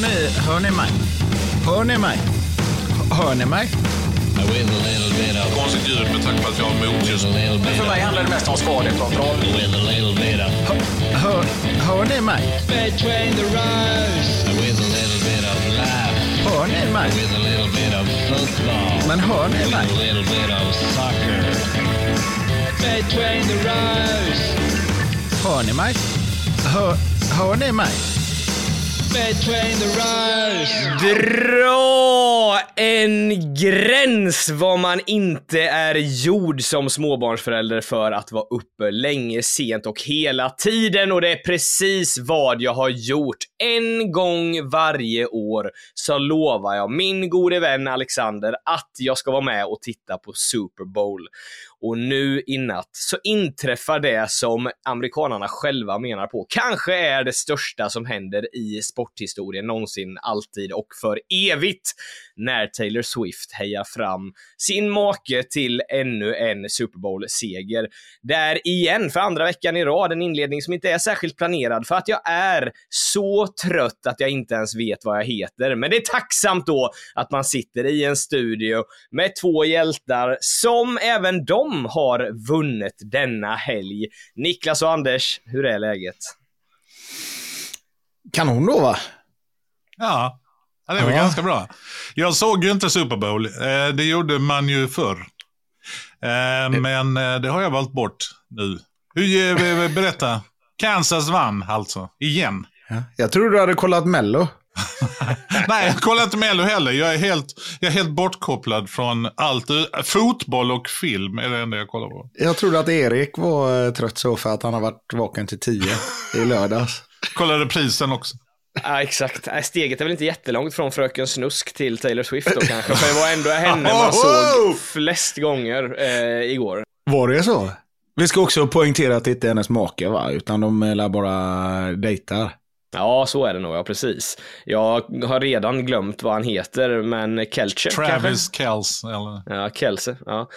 ni, hör ni mig? Hör ni mig? Hör ni mig? With a little bit of, Konstigt ljud med tanke på att jag har mot just nu. a little bit För of, mig handlar det mest om skadekontroll. with a little bit of, Hör, hör ni mig? between the rows. With a little bit of laugh. Hör ni mig? With a little bit of football. Men hör ni With mig? a little bit of soccer. Between the rows. Hör ni mig? Hör, hör ni mig? Between the rows. Dra en gräns vad man inte är gjord som småbarnsförälder för att vara uppe länge, sent och hela tiden och det är precis vad jag har gjort. En gång varje år så lovar jag min gode vän Alexander att jag ska vara med och titta på Super Bowl. Och nu i natt så inträffar det som amerikanarna själva menar på kanske är det största som händer i sporthistorien någonsin, alltid och för evigt. När Taylor Swift hejar fram sin make till ännu en Super Bowl-seger. Där igen, för andra veckan i rad, en inledning som inte är särskilt planerad för att jag är så trött att jag inte ens vet vad jag heter. Men det är tacksamt då att man sitter i en studio med två hjältar som även de har vunnit denna helg. Niklas och Anders, hur är läget? Kanon då va? Ja, ja det var Ja. ganska bra. Jag såg ju inte Super Bowl. Eh, det gjorde man ju förr. Eh, men eh, det har jag valt bort nu. Hur, berätta. Kansas vann alltså, igen. Ja. Jag tror du hade kollat Mello. Nej, jag kollar inte Mello heller. Jag är helt, jag är helt bortkopplad från allt. Fotboll och film är det enda jag kollar på. Jag trodde att Erik var eh, trött så för att han har varit vaken till tio i lördags. Kollade prisen också. Ja, exakt. Steget är väl inte jättelångt från Fröken Snusk till Taylor Swift då kanske, för det var ändå henne man såg flest gånger eh, igår. Var det så? Vi ska också poängtera att det inte är hennes make va? Utan de lär bara dejtar. Ja, så är det nog, ja precis. Jag har redan glömt vad han heter, men kanske? Travis Kells. Eller? Ja, Kelse. Ja.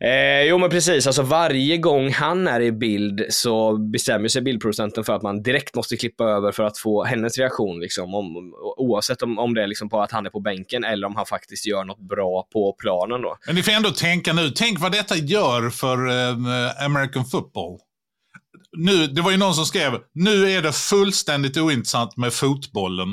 Eh, jo men precis, alltså varje gång han är i bild så bestämmer sig bildproducenten för att man direkt måste klippa över för att få hennes reaktion. Liksom, om, oavsett om, om det är liksom på att han är på bänken eller om han faktiskt gör något bra på planen. Då. Men ni får ändå tänka nu. Tänk vad detta gör för eh, American football. Nu, det var ju någon som skrev, nu är det fullständigt ointressant med fotbollen.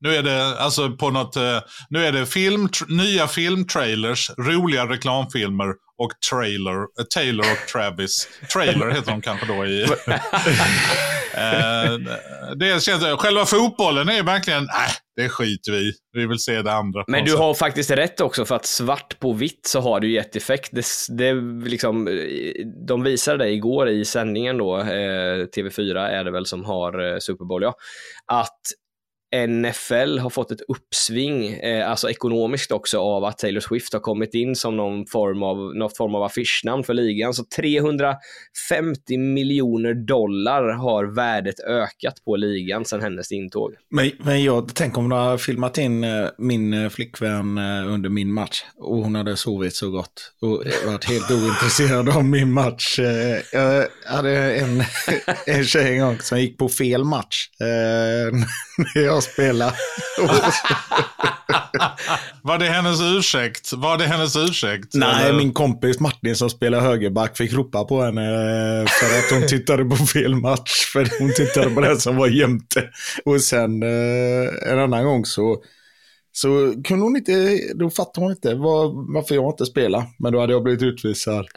Nu är det alltså på något, eh, nu är det film, nya filmtrailers, roliga reklamfilmer och trailer, eh, Taylor och Travis. Trailer heter de kanske då i... Eh, det känns, själva fotbollen är verkligen, nej, det skiter vi. Vi vill se det andra. Men du sätt. har faktiskt rätt också för att svart på vitt så har det ju gett effekt. Det, det liksom, de visade det igår i sändningen då, eh, TV4 är det väl som har eh, Super Bowl, ja. Att NFL har fått ett uppsving, eh, alltså ekonomiskt också, av att Taylor Swift har kommit in som någon form av, någon form av affischnamn för ligan. Så 350 miljoner dollar har värdet ökat på ligan sedan hennes intåg. Men, men jag tänk om de har filmat in eh, min eh, flickvän eh, under min match och hon hade sovit så gott och varit helt ointresserad av min match. Eh, Jag hade en, en tjej en gång som gick på fel match eh, när jag spelade. Var det hennes ursäkt? Var det hennes ursäkt? Nej, Eller? min kompis Martin som spelar högerback fick ropa på henne eh, för att hon tittade på fel match. För hon tittade på den som var jämte. Och sen eh, en annan gång så, så kunde hon inte, då fattade hon inte var, varför jag inte spelade. Men då hade jag blivit utvisad.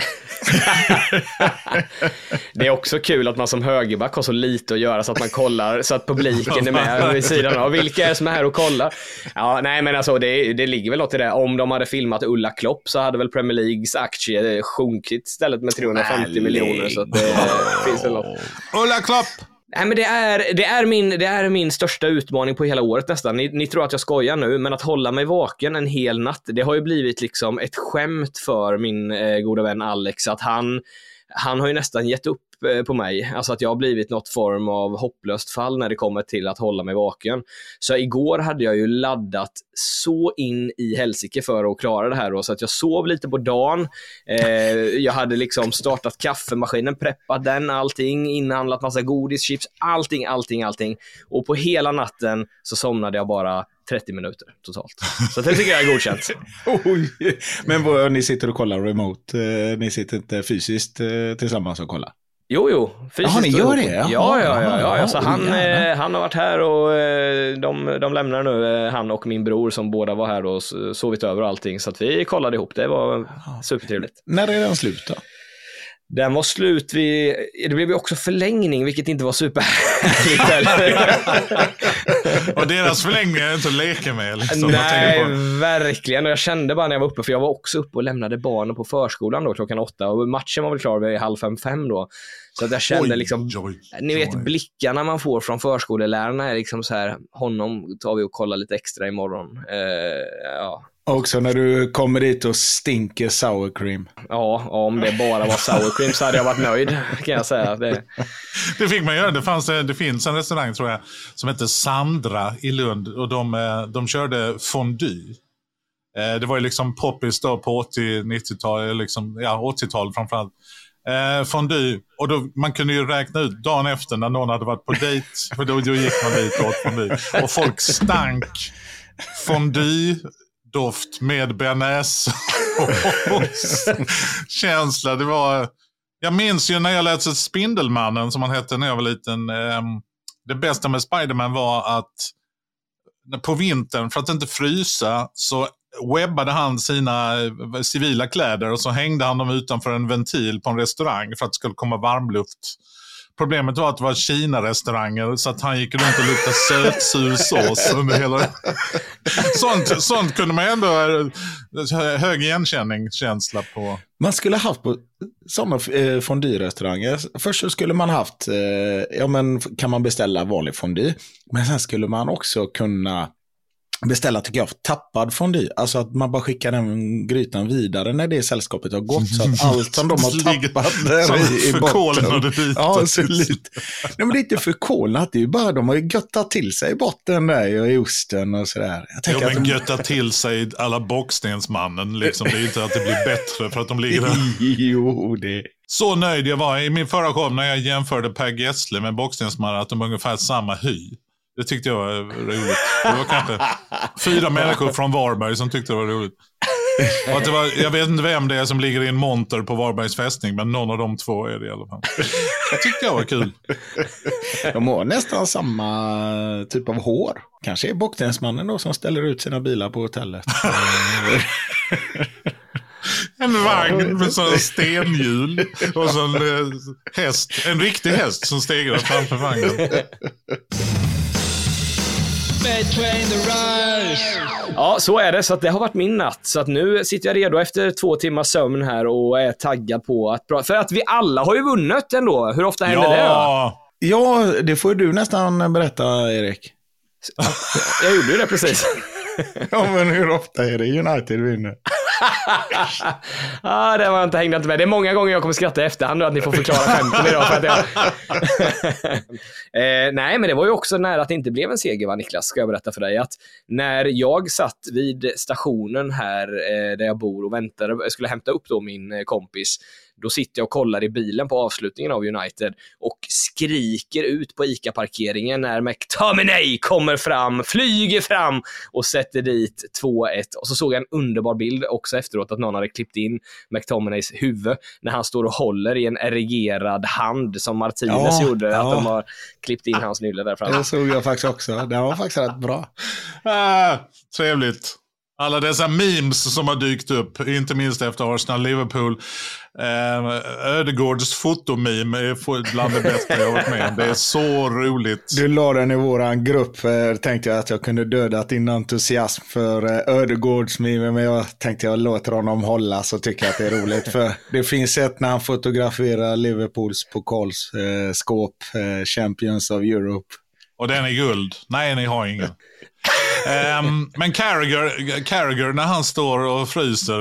Det är också kul att man som högerback har så lite att göra så att man kollar så att publiken är med vid sidan av. Vilka är det som är här och kollar? Ja, nej men alltså det, det ligger väl något i det. Om de hade filmat Ulla Klopp så hade väl Premier Leagues aktie sjunkit istället med 350 miljoner. Så att det finns väl något. Ulla Klopp! Nej, men det är, det, är min, det är min största utmaning på hela året nästan. Ni, ni tror att jag skojar nu, men att hålla mig vaken en hel natt, det har ju blivit liksom ett skämt för min eh, goda vän Alex att han han har ju nästan gett upp eh, på mig, alltså att jag har blivit något form av hopplöst fall när det kommer till att hålla mig vaken. Så igår hade jag ju laddat så in i helsike för att klara det här då, så att jag sov lite på dagen. Eh, jag hade liksom startat kaffemaskinen, preppat den, allting, inhandlat massa godis, chips, allting, allting, allting. Och på hela natten så somnade jag bara 30 minuter totalt. Så det tycker jag är godkänt. Oj. Men vad, ni sitter och kollar remote, eh, ni sitter inte fysiskt eh, tillsammans och kollar? Jo, jo. Fysiskt Jaha, ni gör det? Jaha, Ja, ja, ja. ja, ja. Så jaha. han, eh, han har varit här och eh, de, de lämnar nu, eh, han och min bror som båda var här och sovit över och allting. Så att vi kollade ihop. Det var supertrevligt. När är den slut då? Den var slut vid, det blev ju också förlängning, vilket inte var heller. Och deras förlängning är inte att leka med. Liksom. Nej, verkligen. Och jag kände bara när jag var uppe, för jag var också uppe och lämnade barnen på förskolan då klockan åtta och matchen var väl klar vid halv fem, fem då. Så att jag kände Oj, liksom, oj, ni vet oj. blickarna man får från förskolelärarna är liksom så här, honom tar vi och kollar lite extra imorgon. Eh, ja. Också när du kommer dit och stinker sour cream. ja, om det bara var sour cream så hade jag varit nöjd kan jag säga. Det, Det fick man göra. Det, fanns, det finns en restaurang tror jag som heter Sandra i Lund och de, eh, de körde fondue. Eh, Det var ju liksom poppis då på 80-90-talet, liksom, ja 80-talet framförallt. Eh, fondue. Och då, man kunde ju räkna ut dagen efter när någon hade varit på dejt, för då, då gick man dit och åt fondue. Och folk stank doft med bearnaisesås-känsla. Det var... Jag minns ju när jag läste Spindelmannen, som han hette när jag var liten. Ehm, det bästa med Spiderman var att på vintern, för att inte frysa, så webbade han sina eh, civila kläder och så hängde han dem utanför en ventil på en restaurang för att det skulle komma varmluft. Problemet var att det var Kina-restauranger så att han gick runt och luktade sötsur sås under hela... sånt, sånt kunde man ändå eh, hög igenkänningskänsla på. Man skulle haft på sådana eh, fondue-restauranger. Först så skulle man haft, eh, ja men kan man beställa vanlig fondue. Men sen skulle man också kunna beställa, tycker jag, tappad fondue. Alltså att man bara skickar den grytan vidare när det sällskapet har gått. Så att allt som de har tappat som där i, i förkolnade botten. Ja, absolut. Nej, men det är inte förkolnat. Det är ju bara, de har ju göttat till sig i botten där och i osten och sådär. Jag Jo, tänker att men de... götta till sig alla Bockstensmannen. Liksom. Det är inte att det blir bättre för att de ligger där. Jo, det... Så nöjd jag var i min förra show när jag jämförde Per Gessle med Bockstensmannen, att de är ungefär samma hy. Det tyckte jag var roligt. Det var kanske fyra människor från Varberg som tyckte det var roligt. Och att det var, jag vet inte vem det är som ligger i en monter på Varbergs fästning, men någon av de två är det i alla fall. Det tyckte jag var kul. De har nästan samma typ av hår. Kanske är Bockstensmannen då som ställer ut sina bilar på hotellet. En vagn med sådana stenhjul och så en eh, häst. En riktig häst som stegrar framför vagnen. Between the rows. ja, så är det. Så att det har varit min natt. Så att nu sitter jag redo efter två timmars sömn här och är taggad på att pra- För att vi alla har ju vunnit ändå. Hur ofta händer det? Då? Ja, ja, det får du nästan berätta, Erik. Jag gjorde ju det precis. Ja, men hur ofta är det United vinner? ah, det var inte hängde inte med. Det är många gånger jag kommer skratta i efterhand nu att ni får förklara skämten idag. För att jag... eh, nej, men det var ju också nära att det inte blev en seger, va, Niklas, ska jag berätta för dig. Att när jag satt vid stationen här eh, där jag bor och väntade, jag skulle hämta upp då min eh, kompis, då sitter jag och kollar i bilen på avslutningen av United och skriker ut på ICA-parkeringen när McTominay kommer fram, flyger fram och sätter dit 2-1. Och så såg jag en underbar bild också efteråt att någon hade klippt in McTominays huvud när han står och håller i en erigerad hand som Martinez Ja, gjorde. Att ja. de har klippt in hans nylle där framme. Det såg jag faktiskt också. Det var faktiskt rätt bra. ah, trevligt. Alla dessa memes som har dykt upp, inte minst efter Arsenal-Liverpool. Eh, Ödegårds fotomeme är bland det bästa jag varit med om. Det är så roligt. Du la den i våran grupp. eh, Tänkte jag att jag kunde döda din entusiasm för eh, Ödegårdsmimen. Men jag tänkte jag låter honom hålla så tycker jag att det är roligt. För det finns ett när han fotograferar Liverpools pokalsskåp, eh, Champions of Europe. Och den är guld. Nej, ni har ingen. Ehm, men Carragher, Carragher, när han står och fryser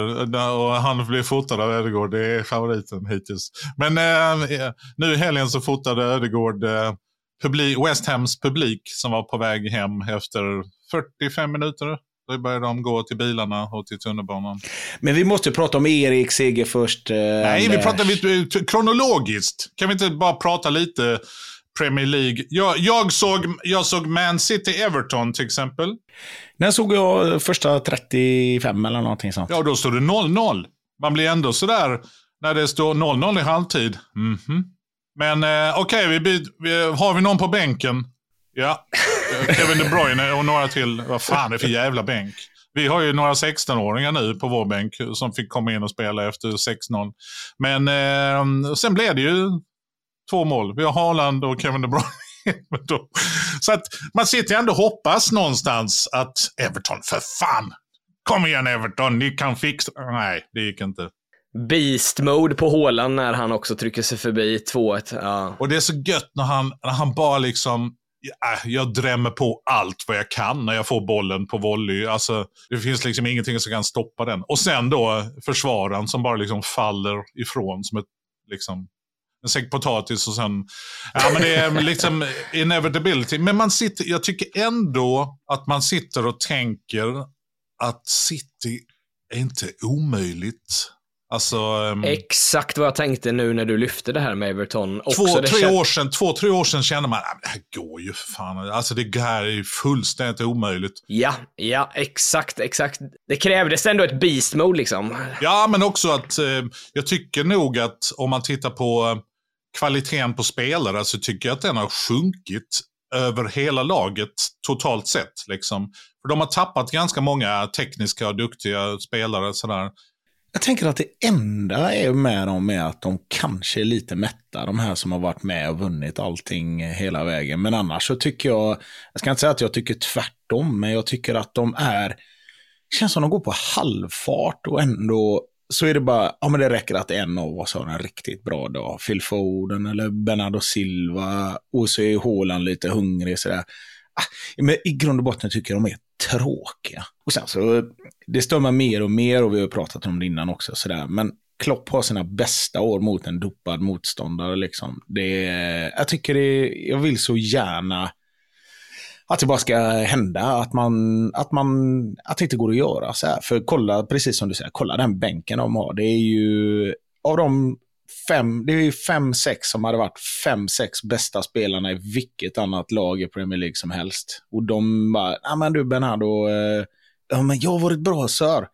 och han blir fotad av Ödegård, det är favoriten hittills. Men eh, nu i helgen så fotade Ödegård eh, publik, West Hams publik som var på väg hem efter 45 minuter. Då började de gå till bilarna och till tunnelbanan. Men vi måste prata om Erik seger först. eh, Nej, vi pratar lite kronologiskt. Kan vi inte bara prata lite Premier League? Jag, jag, såg, jag såg Man City-Everton till exempel. När såg jag första 35 eller någonting sånt? Ja, då står det 0-0. Man blir ändå sådär när det står 0-0 i halvtid. Mhm. Men eh, okej, vi, byt- vi, har vi någon på bänken? Ja, Eh, Kevin De Bruyne och några till. Vad fan är det för jävla bänk? Vi har ju några 16-åringar nu på vår bänk som fick komma in och spela efter 6-0. Men eh, sen blev det ju två mål. Vi har Haaland och Kevin De Bruyne. Så att man sitter ändå och hoppas någonstans att Everton, för fan! Kom igen Everton, ni kan fixa... Nej, det gick inte. Beast mode på Håland när han också trycker sig förbi 2-1. Ja. Och det är så gött när han, när han bara liksom, ja, jag drämmer på allt vad jag kan när jag får bollen på volley. Alltså, det finns liksom ingenting som kan stoppa den. Och sen då försvararen som bara liksom faller ifrån som ett, liksom, en säck potatis och sen, ja men det är liksom inevitability. Men man sitter, jag tycker ändå att man sitter och tänker att City är inte omöjligt. Alltså, ehm, Exakt vad jag tänkte nu när du lyfte det här med Everton. Också Två, tre år sedan, två, tre år sedan kände man att det här går ju för fan. Alltså det här är ju fullständigt omöjligt. Ja, ja, exakt, exakt. Det krävdes ändå ett beast mode liksom. Ja, men också att eh, jag tycker nog att om man tittar på kvaliteten på spelare så tycker jag att den har sjunkit över hela laget totalt sett. Liksom. För de har tappat ganska många tekniska och duktiga spelare. Sådär. Jag tänker att det enda är med dem är att de kanske är lite mätta, de här som har varit med och vunnit allting hela vägen. Men annars så tycker jag, jag ska inte säga att jag tycker tvärtom, men jag tycker att de är, det känns som de går på halvfart och ändå så är det bara, ja men det räcker att en av oss har en riktigt bra dag. Phil Foden eller Bernardo Silva och så är Haaland lite hungrig sådär. Ah, men i grund och botten tycker jag de är tråkiga. Och sen så, det stör mig mer och mer och vi har pratat om det innan också. Sådär. Men Klopp har sina bästa år mot en dopad motståndare. Liksom. Det, jag tycker det, jag vill så gärna att det bara ska hända, att, man, att, man, att det inte går att göra så här. För kolla, precis som du säger, kolla den bänken de har. Det är ju, av de fem, det är ju fem, sex som hade varit fem, sex bästa spelarna i vilket annat lag i Premier League som helst. Och de bara, ja men du Bernardo, eh, ja men jag har varit bra sör.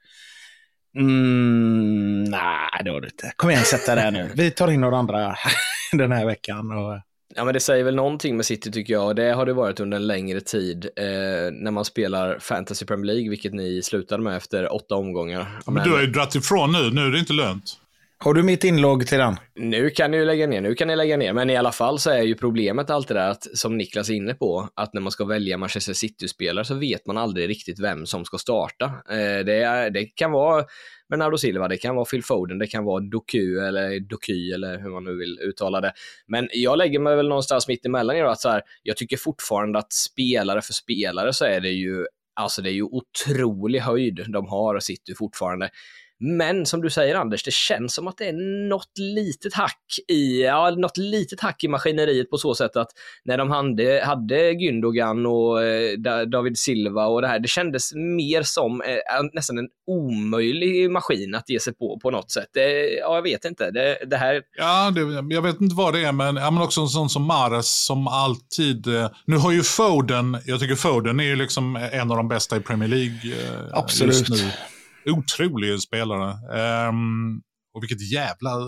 Mm, nej, det har du inte. Kom igen, sätt dig där nu. Vi tar in några andra den här veckan. Och, Ja, men det säger väl någonting med City tycker jag. och Det har det varit under en längre tid eh, när man spelar Fantasy Premier League, vilket ni slutade med efter åtta omgångar. Ja, men du har ju dragit ifrån nu, nu är det inte lönt har du mitt inlogg till den? Nu kan ni ju lägga ner, nu kan ni lägga ner, men i alla fall så är ju problemet alltid där att, som Niklas är inne på, att när man ska välja Manchester City-spelare så vet man aldrig riktigt vem som ska starta. Eh, det, är, det kan vara Bernardo Silva, det kan vara Phil Foden, det kan vara Doku eller Doky eller hur man nu vill uttala det. Men jag lägger mig väl någonstans mitt emellan i att så här, jag tycker fortfarande att spelare för spelare så är det ju Alltså det är ju otrolig höjd de har City fortfarande. Men som du säger Anders, det känns som att det är något litet hack i, ja, något litet hack i maskineriet på så sätt att när de hade, hade Gündogan och eh, Da- David Silva och det här, det kändes mer som eh, nästan en omöjlig maskin att ge sig på på något sätt. Det, ja, jag vet inte. Det, det här, Ja, det, jag vet inte vad det är, men, ja, men också en sån som Mares som alltid... Eh, nu har ju Foden, jag tycker Foden är ju liksom en av de bästa i Premier League Absolut. just nu. Otrolig spelare. Ehm, och vilket jävla eh,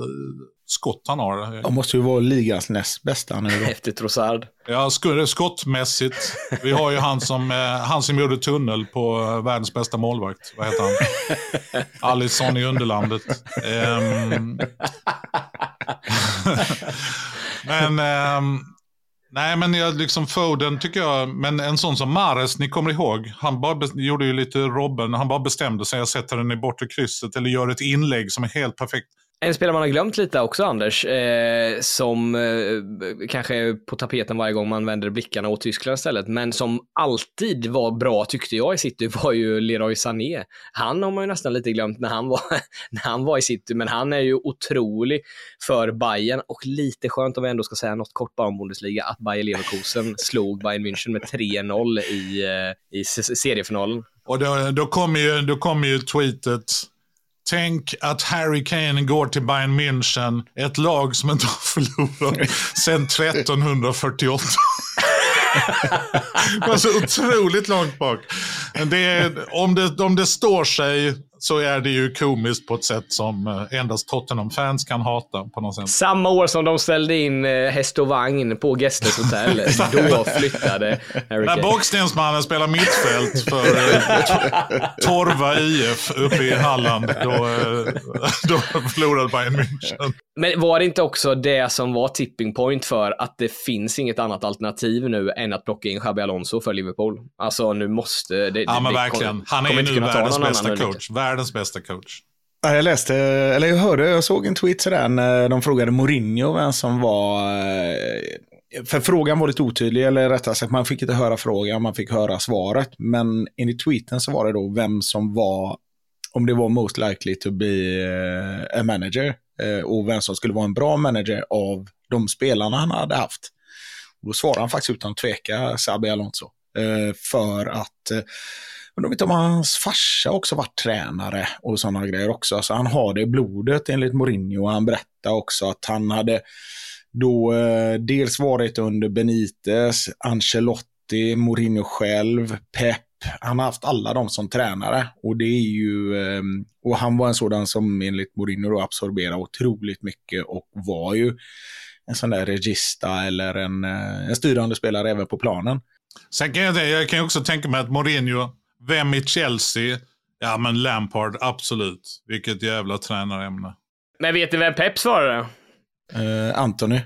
skott han har. Jag måste ju vara ligans näst bästa nu då. efter Trossard. Ja, sk- skottmässigt. Vi har ju han som, eh, han som gjorde tunnel på eh, världens bästa målvakt. Vad heter han? Alisson i underlandet. Ehm, men, ehm, nej men jag, liksom Foden tycker jag, men en sån som Mares, ni kommer ihåg, han bara gjorde ju lite Robben, han bara bestämde sig, jag sätter den i bortre krysset eller gör ett inlägg som är helt perfekt. En spelare man har glömt lite också, Anders, eh, som eh, kanske är på tapeten varje gång man vänder blickarna åt Tyskland istället, men som alltid var bra tyckte jag i City var ju Leroy Sané. Han har man ju nästan lite glömt när han var, när han var i City, men han är ju otrolig för Bayern och lite skönt om vi ändå ska säga något kort bara om Bundesliga, att Bayer Leverkusen slog Bayern München med 3-0 i, eh, i seriefinalen. Och då, då kommer ju, då kommer ju tweetet Tänk att Harry Kane går till Bayern München, ett lag som inte har förlorat sedan 1348. det var så otroligt långt bak. Det är, om, det, om det står sig så är det ju komiskt på ett sätt som eh, endast Tottenham-fans kan hata på något sätt. Samma år som de ställde in eh, häst och vagn på Gästes hotell, då flyttade Harry När Kane. Bockstensmannen spelar mittfält för eh, Torva IF uppe i Halland, då, då förlorade Bayern München. Men var det inte också det som var tipping point för att det finns inget annat alternativ nu än att plocka in Xabi Alonso för Liverpool? Alltså nu måste... Det, Ja, det- men verkligen. kommer- Han är ju nu världens bästa coach. Världens bästa coach. Jag läste, eller jag hörde, jag såg en tweet sådär när de frågade Mourinho vem som var... Eh, för frågan var lite otydlig, eller rättare sagt man fick inte höra frågan, man fick höra svaret. Men enligt tweeten så var det då vem som var, om det var most likely to be eh, a manager. Eh, och vem som skulle vara en bra manager av de spelarna han hade haft. Och då svarade han faktiskt utan tveka Sabi Alonso. För att eh, Undrar inte om hans farsa också varit tränare och sådana grejer också. Alltså han har det i blodet enligt Mourinho. Han berättade också att han hade då eh, dels varit under Benitez, Ancelotti, Mourinho själv, Pep. Han har haft alla dem som tränare. Och det är ju, eh, och han var en sådan som enligt Mourinho då absorberade otroligt mycket och var ju en sån där regista eller en, eh, en styrande spelare även på planen. Sen kan jag, jag kan också tänka mig att Mourinho, vem i Chelsea? Ja, men Lampard, absolut. Vilket jävla tränarämne. Men vet ni vem Pep svarade? Eh, Anthony.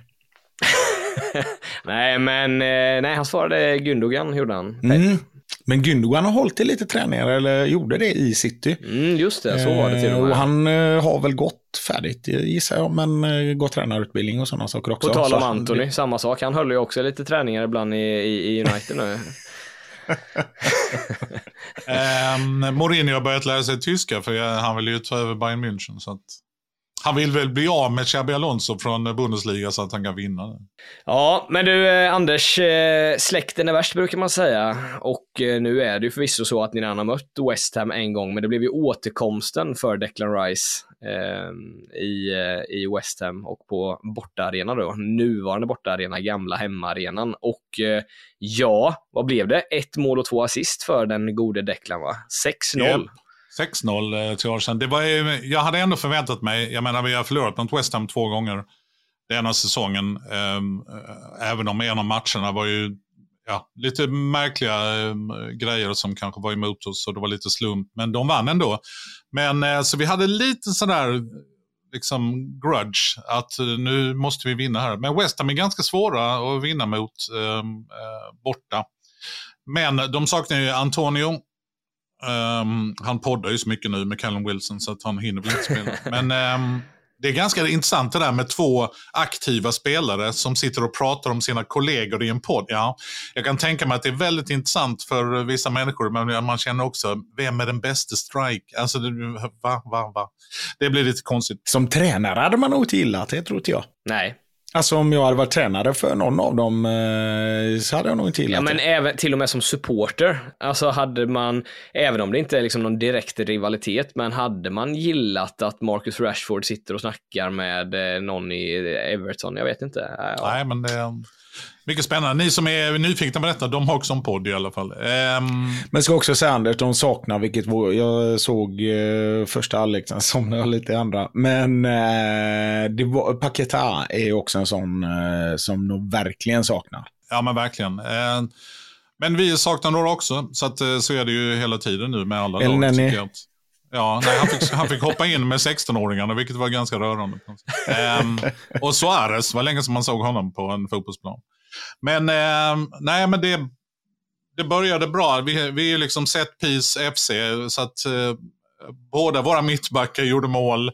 nej, men eh, nej, han svarade Gundogan, gjorde han. Mm. Men Gündogan har hållit i lite träningar, eller gjorde det i City. Mm, just det, så var det till och och med. han eh, har väl gått färdigt, gissar jag, men gått tränarutbildning och sådana saker också. På tal om Anthony, samma sak. Han höll ju också lite träningar ibland i, i, i United nu. Um, Mourinho har börjat lära sig tyska för jag, han vill ju ta över Bayern München. Så att, han vill väl bli av med Xabi Alonso från Bundesliga så att han kan vinna. Ja, men du eh, Anders, eh, släkten är värst brukar man säga. Och eh, nu är det ju förvisso så att ni redan har mött West Ham en gång, men det blev ju återkomsten för Declan Rice eh, i, i West Ham och på bortaarena då. Nuvarande bortaarena, gamla hemmaarenan. Och eh, ja, vad blev det? Ett mål och två assist för den gode Declan va? 6-0. 6-0 eh, till Arsenal. Det var, ju- jag hade ändå förväntat mig, jag menar vi har förlorat mot West Ham två gånger denna säsongen. Ehm, eh, även om en av matcherna var ju ja, lite märkliga ehm, grejer som kanske var emot oss och det var lite slump. Men de vann ändå. Men eh, så vi hade lite sådär liksom grudge att nu måste vi vinna här. Men West Ham är ganska svåra att vinna mot ehm, eh, borta. Men de saknar ju Antonio. Ehm, han poddar ju så mycket nu med Callum Wilson så att han hinner väl inte spela. Men ehm, det är ganska intressant det där med två aktiva spelare som sitter och pratar om sina kollegor i en podd. Ja, jag kan tänka mig att det är väldigt intressant för vissa människor, men man känner också, vem är den bästa strike? Alltså, det, va, va, va? Det blir lite konstigt. Som tränare hade man nog inte gillat det, tror inte jag. Nej, Alltså om jag hade varit tränare för någon av dem eh, så hade jag nog inte gillat Ja, men det. även, till och med som supporter. Alltså hade man, även om det inte är liksom någon direkt rivalitet, men hade man gillat att Marcus Rashford sitter och snackar med eh, någon i Everton? Jag vet inte. Ja. Nej, men det är mycket spännande. Ni som är nyfikna på detta, de har också en podd i alla fall. Ehm, Men ska också säga Anders, de saknar, vilket jag såg eh, första halvlek, sen somnade lite i andra. Men eh, det var, Paketa är också en sån eh, som de verkligen saknar. Ja, men verkligen. Eh, Men vi saknar några också, så, att, eh, så är det ju hela tiden nu med alla El lag, jag. Ja, nej, han, fick, han fick hoppa in med 16-åringarna, vilket var ganska rörande. Ehm, och Suarez, var länge som man såg honom på en fotbollsplan. Men, ehm, nej, men det, det började bra. Vi, vi är liksom set piece FC, så att eh, båda våra mittbackar gjorde mål.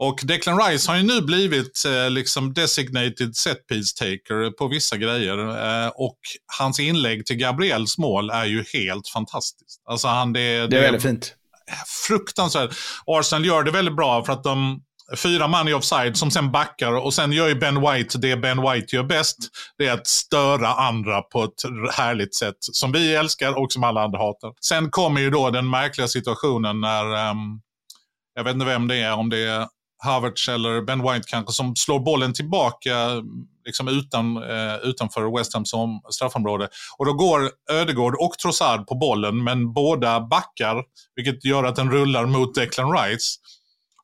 Och Declan Rice har ju nu blivit eh, liksom designated set piece taker på vissa grejer. Eh, och hans inlägg till Gabriels mål är ju helt fantastiskt. Alltså han, det, Det är väldigt fint. fruktansvärt. Arsenal gör det väldigt bra för att de fyra man i offside som sen backar och sen gör ju Ben White det Ben White gör bäst. Det är att störa andra på ett härligt sätt som vi älskar och som alla andra hatar. Sen kommer ju då den märkliga situationen när, um, jag vet inte vem det är, om det är Havertz eller Ben White kanske, som slår bollen tillbaka liksom utan, eh, utanför West Ham som straffområde. Och då går Ödegård och Trossard på bollen, men båda backar, vilket gör att den rullar mot Declan Rice.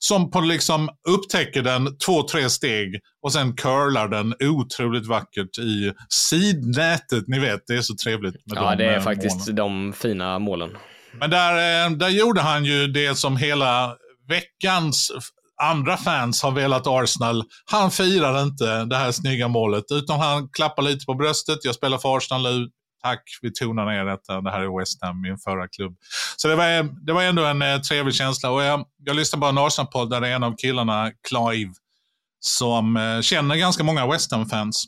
Som på liksom upptäcker den två, tre steg och sen curlar den otroligt vackert i sidnätet. Ni vet, det är så trevligt med Ja, de det är eh, faktiskt målen. de fina målen. Men där, eh, där gjorde han ju det som hela veckans andra fans har velat Arsenal. Han firar inte det här snygga målet, utan han klappar lite på bröstet. Jag spelar för Arsenal nu. Tack, vi tonar ner detta. Det här är West Ham, min förra klubb. Så det var, det var ändå en eh, trevlig känsla. Och jag, jag lyssnade på en Arsenal-podd där en av killarna, Clive, som eh, känner ganska många West Ham-fans.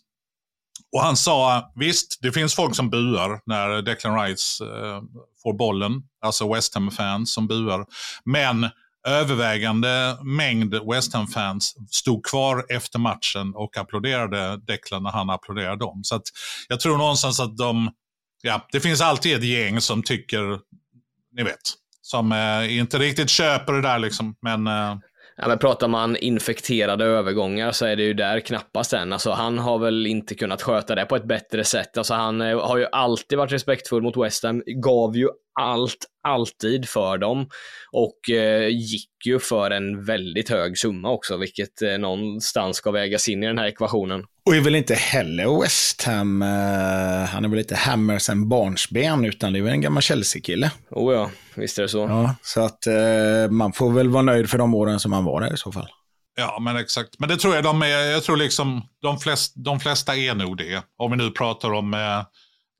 Och han sa, visst, det finns folk som buar när Declan Rice eh, får bollen. Alltså West Ham-fans som buar. Men övervägande mängd West Ham-fans stod kvar efter matchen och applåderade Declan när han applåderade dem. Så att jag tror någonstans att de, ja, det finns alltid ett gäng som tycker, ni vet, som eh, inte riktigt köper det där liksom. Men eh, Ja, men pratar man infekterade övergångar så är det ju där knappast än. Alltså, han har väl inte kunnat sköta det på ett bättre sätt. Alltså, han eh, har ju alltid varit respektfull mot West Ham, gav ju allt, alltid för dem och eh, gick ju för en väldigt hög summa också, vilket eh, någonstans ska vägas in i den här ekvationen. Och är väl inte heller West Ham, eh, han är väl inte Hammer sen barnsben, utan det är väl en gammal Chelsea-kille. Oh ja, visst är det så. Ja, så att eh, man får väl vara nöjd för de åren som han var där i så fall. Ja, men exakt. Men det tror jag de är. Jag tror liksom de, flest, de flesta är nog det. Om vi nu pratar om eh,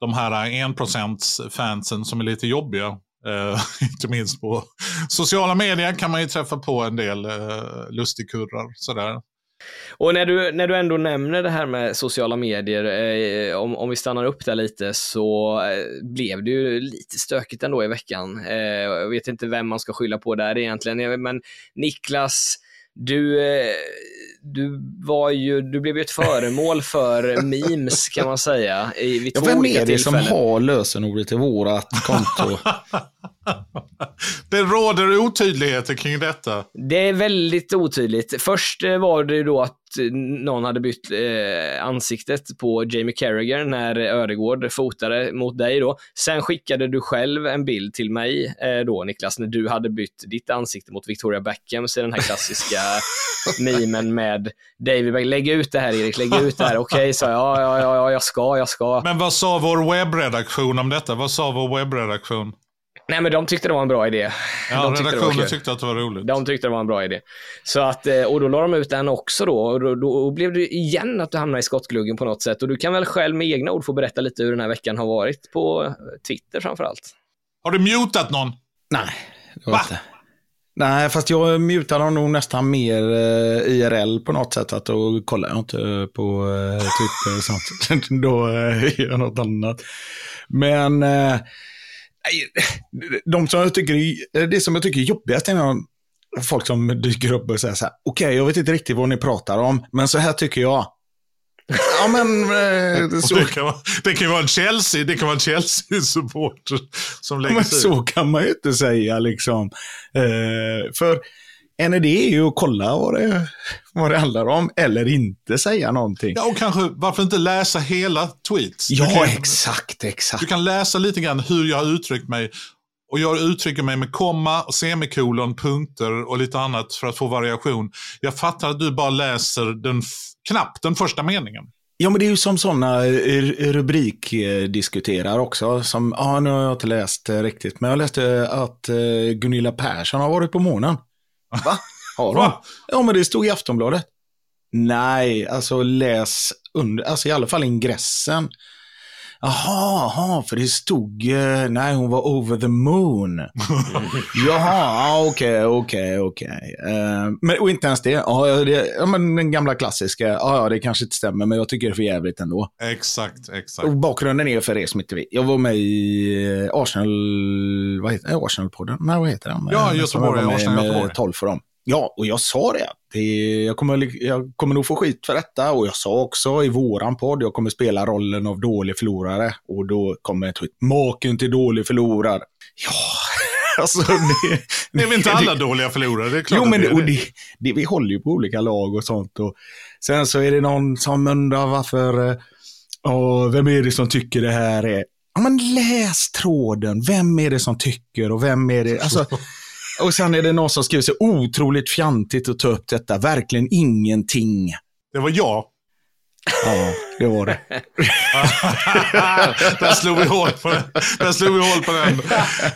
de här 1% fansen som är lite jobbiga. Eh, inte minst på sociala medier kan man ju träffa på en del eh, lustigkurrar. Sådär. Och när du, när du ändå nämner det här med sociala medier, eh, om, om vi stannar upp där lite, så eh, blev det ju lite stökigt ändå i veckan. Eh, jag vet inte vem man ska skylla på där egentligen, men Niklas, du, eh, du, var ju, du blev ju ett föremål för memes kan man säga. I, vid Ja, två vem är det som har lösenordet till vårat konto? det råder otydligheter kring detta. Det är väldigt otydligt. Först eh, var det ju då att eh, någon hade bytt eh, ansiktet på Jamie Carragher när Ödegård fotade mot dig då. Sen skickade du själv en bild till mig eh, då Niklas, när du hade bytt ditt ansikte mot Victoria Beckham, så är den här klassiska memen med David Beckham. Lägg ut det här Erik, lägg ut det här. Okej, sa jag. Ja, ja, ja, ja, jag ska, jag ska. Men vad sa vår webbredaktion om detta? Vad sa vår webbredaktion? Nej, men de tyckte det var en bra idé. Ja, de tyckte det var redaktionen kul. tyckte att det var roligt. De tyckte det var en bra idé. Så att, eh, och då la de ut den också då och då, då blev det igen att du hamnade i skottgluggen på något sätt. Och du kan väl själv med egna ord få berätta lite hur den här veckan har varit på eh, Twitter framförallt. Har du mutat någon? Nej, det var Va? inte. Nej, fast jag mutar dem nog nästan mer eh, IRL på något sätt. Att då kollar jag inte på eh, Twitter och sånt. då eh, gör jag något annat. Men eh, de som jag tycker, är- eh, det som jag tycker är jobbigast är när folk som dyker upp och säger så här, okej, jag vet inte riktigt vad ni pratar om, men så här tycker jag. Ja, men eh, så, Det kan, vara, det kan vara en Chelsea, det kan vara en Chelsea-supporter som lägger Men sig i. så kan man ju inte säga liksom. Eh, för en idé är ju att kolla vad det, vad det handlar om eller inte säga någonting. Ja, och kanske varför inte läsa hela tweets? Ja, kan- exakt, exakt. Du kan läsa lite grann hur jag har uttryckt mig. Och jag uttrycker mig med komma, och semikolon, punkter och lite annat för att få variation. Jag fattar att du bara läser den knappt den första meningen. Ja, men det är ju som sådana rubrikdiskuterar också. Som, ja, nu har jag inte läst eh, riktigt, men jag läste att eh, Gunilla Persson har varit på månen. Va? Har hon? Va? Ja, men det stod i Aftonbladet. Nej, alltså läs under, alltså i alla fall ingressen. Jaha, jaha, för det stod, eh, nej hon var over the moon. Jaha, okej, okej, okej. Eh, Men och inte ens det. Ja, det, ja, men den gamla klassiska, ja, det kanske inte stämmer, men jag tycker det är för jävligt ändå. Exakt, exakt. Och bakgrunden är för er som inte vet. Jag var med i eh, Arsenal, vad heter det? Arsenal-podden? Nej, vad heter den? Ja, Göteborg, Arsenal Göteborg. 12 för dem. Ja, och jag sa det. det jag, kommer, jag kommer nog få skit för detta. Och jag sa också i våran podd, jag kommer spela rollen av dålig förlorare. Och då kommer ett tweet, maken till dålig förlorare. Ja, alltså det... Det är väl inte alla dåliga förlorare? Det är klart Jo, men det och det, det, vi håller ju på olika lag och sånt. Och sen så är det någon som undrar varför, eh, ja, vem är det som tycker det här är... Ja, men läs tråden. Vem är det som tycker och vem är det... Alltså, och sen är det någon som skriver så otroligt fjantigt att ta upp detta. Verkligen ingenting. Det var jag. Ja, det var det. där slog vi hål på den. Där slog vi hål på den.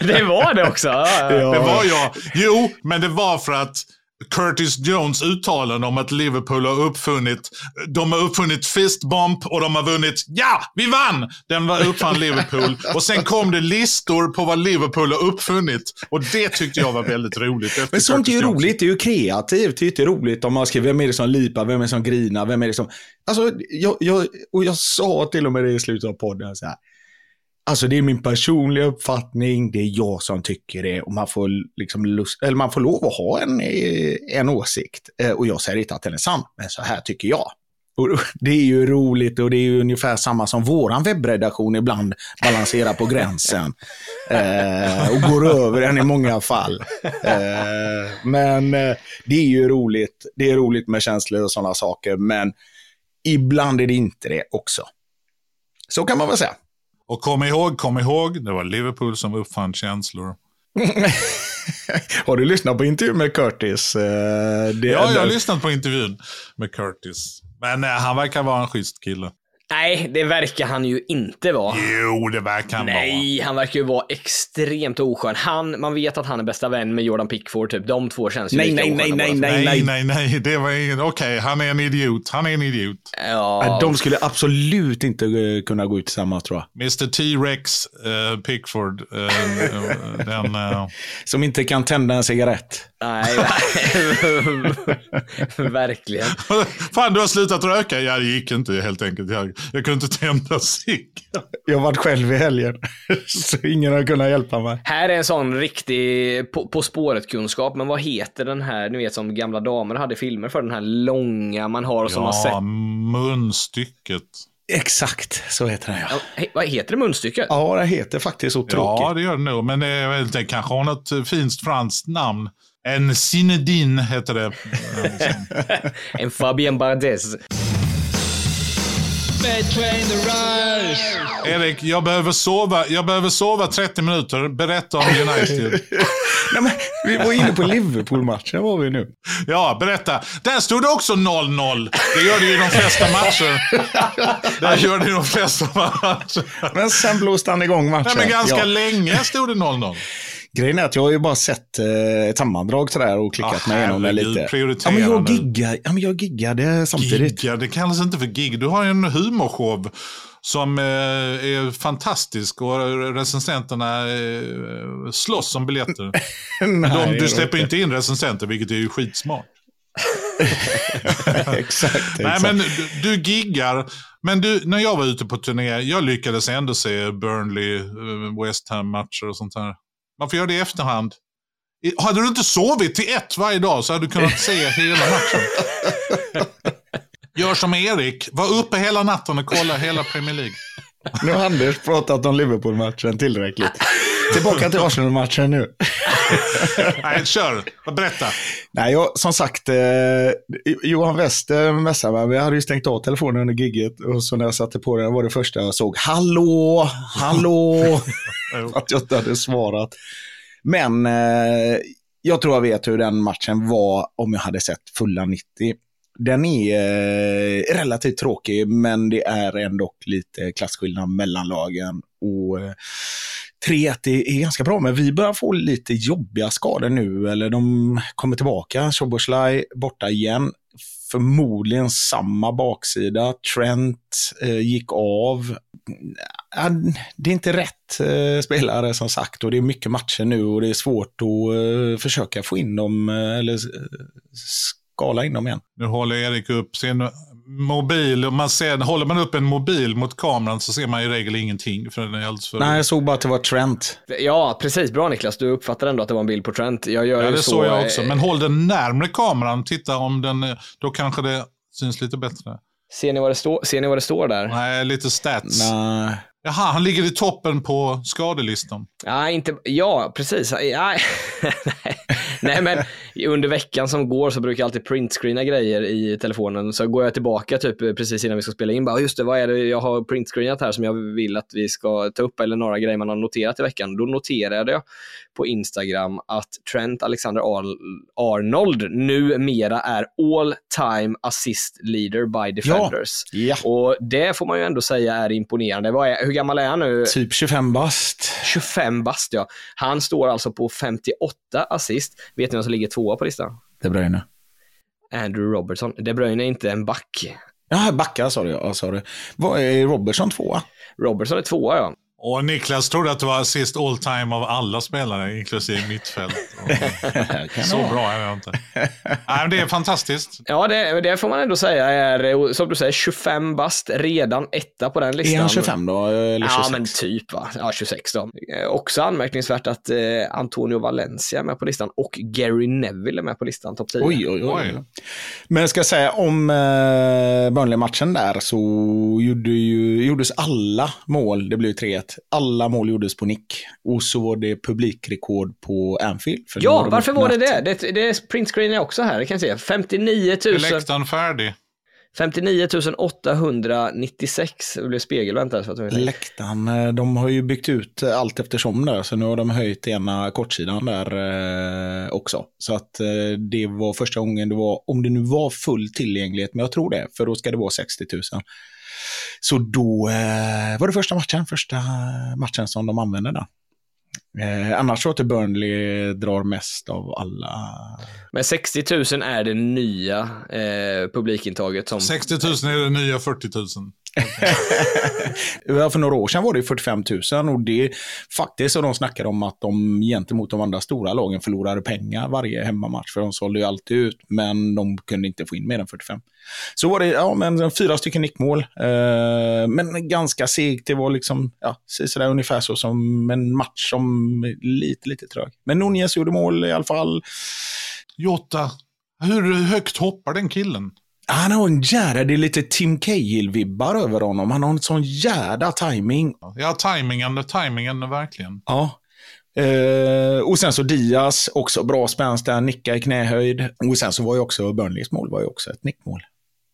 Det var det också. Ja. Det var jag. Jo, men det var för att Curtis Jones uttalande om att Liverpool har uppfunnit, de har uppfunnit fist bump och de har vunnit, ja, vi vann! Den var uppfann Liverpool. Och sen kom det listor på vad Liverpool har uppfunnit. Och det tyckte jag var väldigt roligt. Men sånt är ju Jones. roligt, det är ju kreativt. Det är inte roligt om man skriver vem är det som lipar, vem är det som grinar, vem är det som... Alltså, jag, jag, och jag sa till och med det i slutet av podden så här. Alltså det är min personliga uppfattning, det är jag som tycker det och man får, liksom lust, eller man får lov att ha en, eh, en åsikt. Eh, Och jag säger inte att den är sann, men så här tycker jag. Och det är ju roligt och det är ju ungefär samma som våran webbredaktion ibland balanserar på gränsen. Eh, och går över den i många fall. Eh, men eh, det är ju roligt. Det är roligt med känslor och sådana saker, men ibland är det inte det också. Så kan man väl säga. Och kom ihåg, kom ihåg, det var Liverpool som uppfann känslor. Har du lyssnat på intervjun med Curtis? Eh, det, Ja, jag har lyssnat på intervjun med Curtis. Men eh, han verkar vara en schysst kille. Nej, det verkar han ju inte vara. Jo, det verkar han vara. Nej, han verkar ju vara extremt oskön. Han, man vet att han är bästa vän med Jordan Pickford, typ. De två känns ju Nej, lika nej, nej, nej, två. Nej, nej, nej, det var ingen... Okej, han är en idiot. Han är en idiot. Ja, De skulle absolut inte eh, kunna gå ut tillsammans tror jag. Mr T-Rex eh, Pickford. eh, den, eh, Som inte kan tända en cigarett. nej. Verkligen. Fan, du har slutat röka? Ja, det gick inte helt enkelt. Jag, jag kunde inte tända cigg. Jag varit själv i helgen, så ingen har kunnat hjälpa mig. Här är en sån riktig På, på spåret-kunskap, men vad heter den här, ni vet som gamla damer hade filmer för, den här långa man har och som man sett. Ja, munstycket. Exakt, så heter den ja. Ja, vad heter det munstycket? Ja, det heter faktiskt så tråkigt. Ja, det gör det nog. Men det, är väl- det kanske har något eh, fint franskt namn. En Zinedine heter det. En Fabien Bardes. Erik, jag behöver, sova, jag behöver sova 30 minuter. Berätta om United. Nej, men, vi var inne på Liverpool-matchen var vi nu. Ja, berätta. Där stod det också 0-0. Det gör det ju i de flesta matcher. Det gör det i de flesta matcher. Men sen blåste han igång matchen. Nej, men ganska Ja. länge stod det 0-0. Grejen är att jag har ju bara sett eh, ett sammandrag sådär och klickat Ah, mig igenom det lite. Ja, men jag, giggar, ja, men jag giggade samtidigt. Gig, ja, det kallas inte för gig. Du har ju en humorshow som eh, är fantastisk och recensenterna eh, slåss om biljetter. Nej, De, du släpper inte in recensenter, vilket är ju skitsmart. exakt, exakt. Nej, men du, du giggar. Men du, när jag var ute på turné, jag lyckades ändå se Burnley, eh, West Ham-matcher och sånt här. Man får göra det i efterhand. Hade du inte sovit till ett varje dag så hade du kunnat se hela matchen. Gör som Erik, var uppe hela natten och kolla hela Premier League. Nu har Anders pratat om Liverpool-matchen tillräckligt. Tillbaka till Arsenal-matchen nu. Nej, kör. Berätta. Nej, jag, som sagt, eh, Johan West eh, messade mig. Vi hade ju stängt av telefonen under gigget och så när jag satte på den var det första jag såg. Hallå, hallå. att jag inte hade svarat. Men eh, jag tror jag vet hur den matchen var om jag hade sett fulla 90. Den är eh, relativt tråkig, men det är ändå lite klasskillnad mellan lagen. Och eh, 3-1 är är ganska bra, men vi börjar få lite jobbiga skador nu. Eller de kommer tillbaka. Soboslaj borta igen. förmodligen samma baksida. Trent eh, gick av. Det är inte rätt eh, spelare som sagt och det är mycket matcher nu och det är svårt att eh, försöka få in dem eh, eller eh, skala in dem igen. Nu håller Erik upp sin mobil. och Man ser, håller man upp en mobil mot kameran så ser man i regel ingenting. För den är alldeles för... Nej, jag såg bara att det var Trent. Ja, precis. Bra Niklas. Du uppfattar ändå att det var en bild på Trent. Jag gör Ja, det så. såg jag också. eh, Men håll den närmre kameran. Titta om den, då kanske det syns lite bättre. Ser ni vad det, står- ser ni vad det står där? Nej, lite stats. Nej. Jaha, han ligger i toppen på skadelistan. Ja, inte, ja precis. Ja, nej. men under veckan som går så brukar jag alltid printscreena grejer i telefonen. Så går jag tillbaka typ precis innan vi ska spela in. Bara, just det, vad är det jag har printscreenat här som jag vill att vi ska ta upp? Eller några grejer man har noterat i veckan. Då noterade jag på Instagram att Trent Alexander-Arnold Arnold numera är all time assist leader by defenders. Ja, Och det får man ju ändå säga är imponerande. Vad är, hur gammal är han nu? typ 25 bast. 25 bast ja. Han står alltså på 58 assist. Vet ni vem som ligger tvåa på listan? De Bruyne. Andrew Robertson. De Bruyne är inte en back. Ja, backar sa du. Ja, sa du. Vad är Robertson tvåa? Robertson är tvåa ja. Och Niklas trodde att det var assist all time av alla spelare, inklusive mittfält. Så bra är jag inte. Nej, men det är fantastiskt. Ja, det, det får man ändå säga är, eh, som du säger, 25 bast, redan etta på den listan. Är han 25 då? Eller 26? Ja, men typ va. Ja, 26 då. Eh, också anmärkningsvärt att eh, Antonio Valencia är med på listan och Gary Neville är med på listan, topp 10. Oj, oj, oj. Oj. Men jag ska säga om eh, Burnley-matchen där så gjorde ju, gjordes alla mål, det blev 3-1, alla mål gjordes på nick. Och så var det publikrekord på Anfield. Ja, varför var det det? Det, det är printscreen också här, det kan jag se. 59 000, Är läktaren färdig? 59 896. Det blev spegelvänt där. Så att. Läktaren, de har ju byggt ut allt eftersom där, så nu har de höjt ena kortsidan där eh, också. Så att eh, det var första gången det var, om det nu var full tillgänglighet, men jag tror det, för då ska det vara 60 000. Så då eh, var det första matchen, första matchen som de använde där. Eh, annars tror jag att Burnley drar mest av alla. Men 60 000 är det nya eh, publikintaget som... 60 000 är det nya 40 000. För några år sedan var det 45 000 och det faktiskt så de snackade om att de gentemot de andra stora lagen förlorade pengar varje hemmamatch för de sålde ju alltid ut men de kunde inte få in mer än 45. Så var det ja, men fyra stycken nickmål, eh, men ganska segt. Det var liksom ja, sådär ungefär så som en match som är lite, lite trög. Men Nunez gjorde mål i alla fall. Jota, hur högt hoppar den killen? Han har en jädra, det är lite Tim Cahill-vibbar över honom. Han har en sån jädra timing Ja, tajmingen, tajmingen verkligen. Ja. Eh, och sen så Diaz, också bra spänst där, nicka i knähöjd. Och sen så var ju också Burnleys mål var ju också ett nickmål.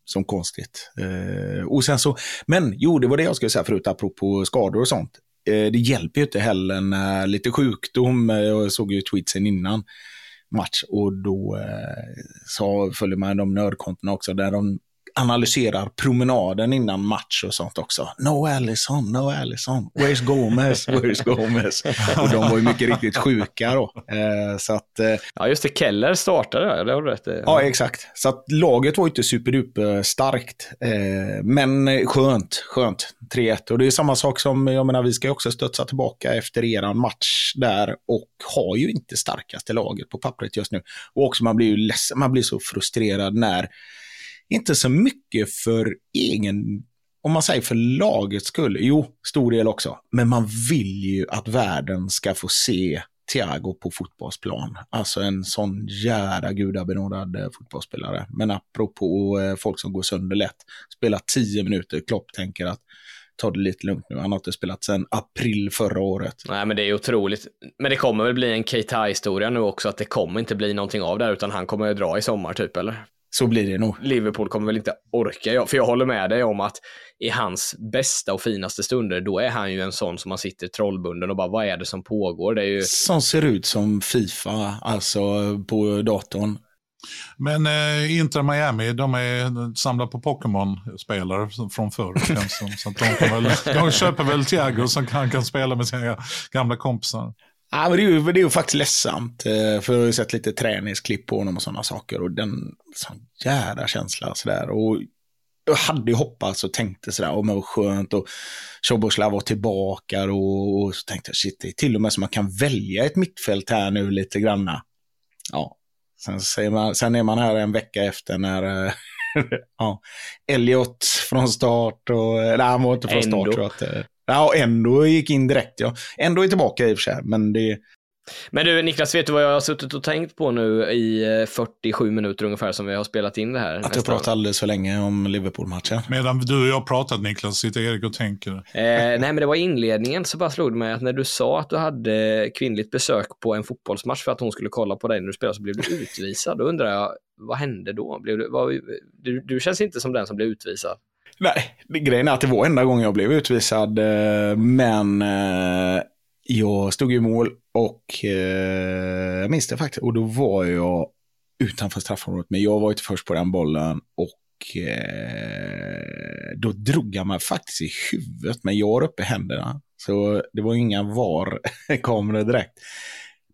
Som konstigt. Eh, och sen så, men jo, det var det jag skulle säga förut, apropå skador och sånt. Eh, det hjälper ju inte heller när lite sjukdom, eh, jag såg ju tweetsen innan match. Och då eh, så följer man de nördkontona också där de analyserar promenaden innan match och sånt också. No Allison, no Allison, where's Gomez, where's Gomez? Och de var ju mycket riktigt sjuka då. Eh, så att, eh, Ja, just det. Keller startade, det har du rätt i. ja exakt. Så att laget var ju inte superduper starkt. Eh, men skönt, skönt. 3-1. Och det är samma sak som, jag menar vi ska ju också studsa tillbaka efter eran match där och har ju inte starkaste laget på pappret just nu. Och också man blir ju ledsen, man blir så frustrerad när inte så mycket för egen, om man säger för lagets skull, jo, stor del också, men man vill ju att världen ska få se Thiago på fotbollsplan. Alltså en sån jävla gudabenådad eh, fotbollsspelare. Men apropå eh, folk som går sönder lätt, Spelar tio minuter, Klopp tänker att ta det lite lugnt nu. Han har inte spelat sedan april förra året. Nej, men det är otroligt. Men det kommer väl bli en Keita-historia nu också, att det kommer inte bli någonting av det här, utan han kommer att dra i sommar typ, eller? Så blir det nog. Liverpool kommer väl inte orka, ja, för jag håller med dig om att i hans bästa och finaste stunder, då är han ju en sån som man sitter trollbunden och bara, vad är det som pågår? Det är ju... Som ser ut som Fifa, alltså på datorn. Men eh, Inter Miami, de är samlar på Pokémon-spelare från förr. känns som. Så att de, kan väl, de köper väl Thiago som han kan spela med sina gamla kompisar. Ja, men det, är ju, det är ju faktiskt ledsamt. eh, För jag har ju sett lite träningsklipp på honom och sådana saker. Och den sån jävla känsla sådär. Och jag hade ju hoppats och tänkte sådär, om det var skönt och Soboslav var tillbaka och, och så tänkte jag shit, det är till och med så man kan välja ett mittfält här nu lite granna. Ja, sen, säger man, sen är man här en vecka efter när eh, ja, Elliot från start och, nej han var inte från start. tror jag att, eh, Ja, och ändå gick in direkt ja. Ändå är tillbaka i och för sig, men det, Men du Niklas, vet du vad jag har suttit och tänkt på nu i eh, 47 minuter ungefär som vi har spelat in det här? att jag nästan? pratat alldeles för länge om Liverpool-matchen. Medan du och jag pratat Niklas, sitter Erik och tänker. Eh, nej, men det var inledningen så bara slog det mig att när du sa att du hade kvinnligt besök på en fotbollsmatch för att hon skulle kolla på dig när du spelade så blev du utvisad. Då undrar jag, vad hände då? Blev du, vad, du, du känns inte som den som blev utvisad. Nej, grejen är att det var enda gången jag blev utvisad, eh, men eh, jag stod i mål och eh, jag minns det faktiskt. Och då var jag utanför straffområdet, men jag var inte först på den bollen och då drog jag mig faktiskt i huvudet, men jag har uppe händerna. Så det var inga VAR-kameror direkt.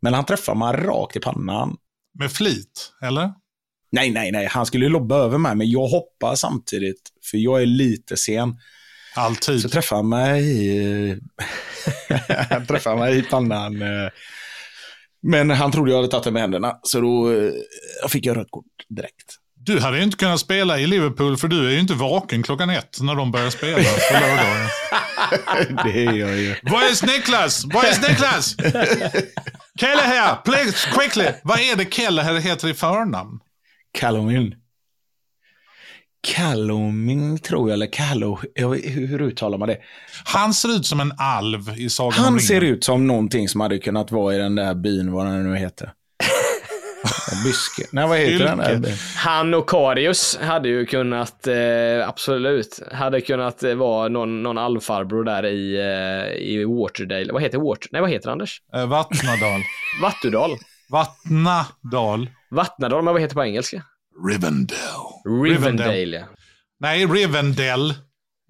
Men han träffade mig rakt i pannan. Med flit, eller? Nej, nej, nej, han skulle lobba över mig, men jag hoppar samtidigt, för jag är lite sen. Alltid. Så träffade han mig i, träffade mig i pannan. eh, Men han trodde jag hade tagit det med händerna, så då eh, jag fick jag rött kort direkt. Du hade ju inte kunnat spela i Liverpool för du är ju inte vaken klockan ett när de börjar spela på lördagar. Det är jag ju. Where's Niklas? Where's Niklas? Kelleher, please, quickly. Vad är det Kelleher heter i förnamn? Calomin. Calomin tror jag, eller vet, hur, hur uttalar man det? Han ser ut som en alv i Sagan om Han ringen. ser ut som någonting som hade kunnat vara i den där byn, vad den nu heter. Byske. Nej, vad heter den där? Han och Karius hade ju kunnat, eh, absolut, hade kunnat eh, vara någon, någon allfarbror där i, eh, i Waterdale. Vad heter Water? Nej, vad heter Anders? Eh, Vattnadal. Vattudal. Vattnadal. Vattnadal, men vad heter det på engelska? Rivendell. Rivendale, ja. Nej, Rivendell.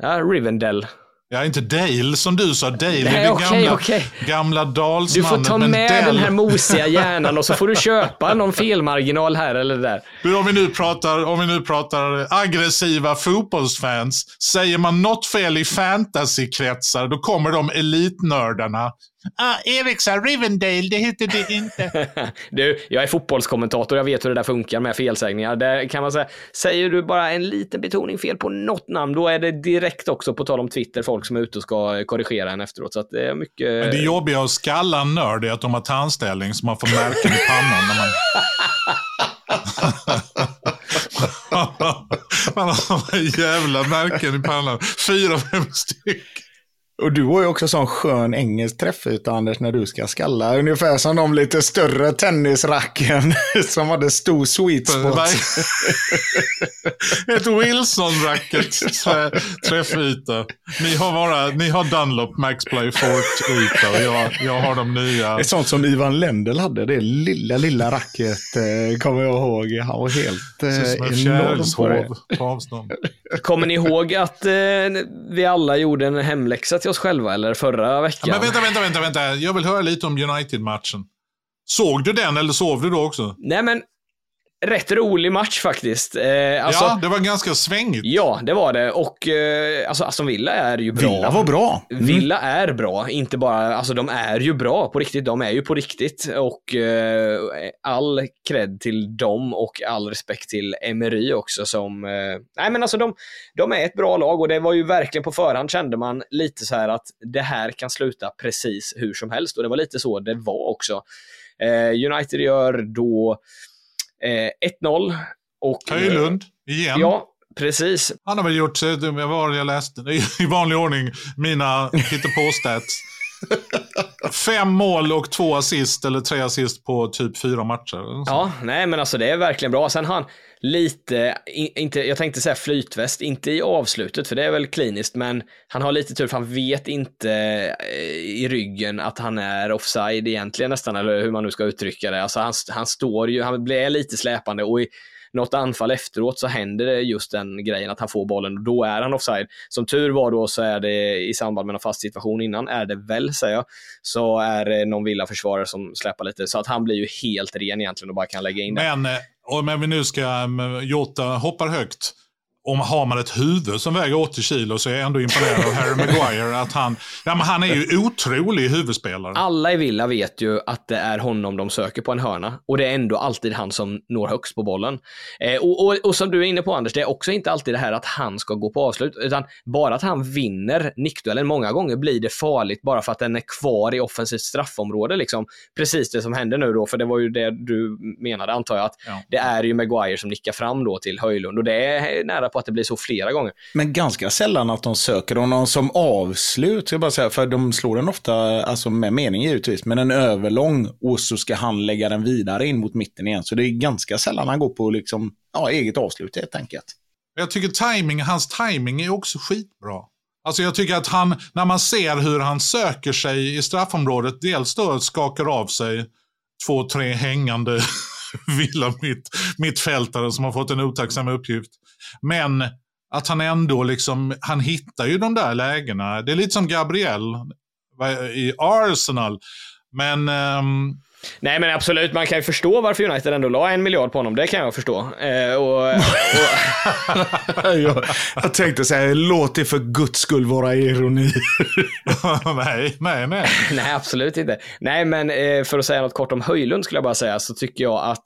Ja, Rivendell. Ja, inte Dale som du sa. Dale är Nej, det okej, gamla, okej. gamla Du dalsnamnet. får ta med Dell- den här mosiga hjärnan och så får du köpa någon felmarginal här eller där. Men Om vi, nu pratar, om vi nu pratar aggressiva fotbollsfans. Säger man något fel i fantasykretsar, då kommer de elitnördarna. Ah, Erik sa Rivendale, det heter det inte. Du, jag är fotbollskommentator, jag vet hur det där funkar med felsägningar. Där kan man säga, säger du bara en liten betoning fel på något namn, då är det direkt också, på tal om Twitter, folk som är ute och ska korrigera en efteråt. Så att det är mycket... Men det jobbiga att skalla en nörd är att de har tandställning så man får märken i pannan. När man... man har jävla märken i pannan. Fyra, fem stycken. Och du har ju också sån skön engelsk träffyta, Anders, när du ska skalla. Ungefär som de lite större tennisracken som hade stor sweet spot. Ett Wilson-racket trä- träffyta. Ni har, bara, ni har Dunlop Maxplay Fort-yta och jag, jag har de nya. Ett sånt som Ivan Lendl hade, det lilla, lilla racket, eh, kommer jag ihåg. Han var helt eh, enorm på det. på avstånd. Kommer ni ihåg att eh, vi alla gjorde en hemläxa till oss själva, eller förra veckan? Men vänta, vänta, vänta, vänta. Jag vill höra lite om United-matchen. Såg du den eller sov du då också? Nej, men rätt rolig match faktiskt. Eh, alltså, ja, det var ganska svängigt. Ja, det var det. Och eh, alltså, Aston Villa är ju bra. Villa var bra. Mm. Villa är bra, inte bara, alltså de är ju bra på riktigt, de är ju på riktigt och eh, all cred till dem och all respekt till Emery också som, eh, nej men alltså de, de är ett bra lag och det var ju verkligen på förhand kände man lite så här att det här kan sluta precis hur som helst och det var lite så det var också. Eh, United gör då eh, 1-0 och... Höjlund, igen. Ja, precis. Han har väl gjort, eh, jag var jag läste, i vanlig ordning, mina hittepå-stats. Fem mål och två assist, eller tre assist på typ fyra matcher. Ja, nej men alltså det är verkligen bra. Sen han lite, inte, jag tänkte säga flytväst, inte i avslutet för det är väl kliniskt, men han har lite tur för han vet inte eh, i ryggen att han är offside egentligen nästan, eller hur man nu ska uttrycka det. Alltså han, han står ju, han blir lite släpande och i, något anfall efteråt så händer det just den grejen att han får bollen och då är han offside. Som tur var då så är det i samband med en fast situation innan, är det väl säger jag, så är det någon villaförsvarare som släpar lite så att han blir ju helt ren egentligen och bara kan lägga in det. Men eh, om vi nu ska, eh, Jota hoppar högt om har man ett huvud som väger 80 kilo så är jag ändå imponerad av Harry Maguire. Att han, ja, men han är ju otrolig huvudspelare. Alla i Villa vet ju att det är honom de söker på en hörna och det är ändå alltid han som når högst på bollen. Eh, och, och, och, som du är inne på Anders, det är också inte alltid det här att han ska gå på avslut, utan bara att han vinner nickduellen. Många gånger blir det farligt bara för att den är kvar i offensivt straffområde. Liksom. Precis det som hände nu då, för det var ju det du menade antar jag, att ja. det är ju Maguire som nickar fram då till Höjlund och det är nära på att det blir så flera gånger. Men ganska sällan att de söker honom som avslut, ska jag bara säga, för de slår den ofta, alltså med mening givetvis, men en överlång och så ska han lägga den vidare in mot mitten igen. Så det är ganska sällan han går på liksom, ja, eget avslut helt enkelt. Jag tycker timing, hans timing är också skitbra. Alltså jag tycker att han, när man ser hur han söker sig i straffområdet, dels då skakar av sig två, tre hängande villa mitt, mittfältare som har fått en otacksam uppgift. Men att han ändå liksom, han hittar ju de där lägena. Det är lite som Gabriel i Arsenal. Men um, Nej men absolut, man kan ju förstå varför United ändå la en miljard på honom. Det kan jag förstå. Eh, och, och... jag, jag tänkte säga, låt det för guds skull vara ironi. nej, nej, nej. Nej, absolut inte. Nej, men eh, för att säga något kort om Höjlund skulle jag bara säga, så tycker jag att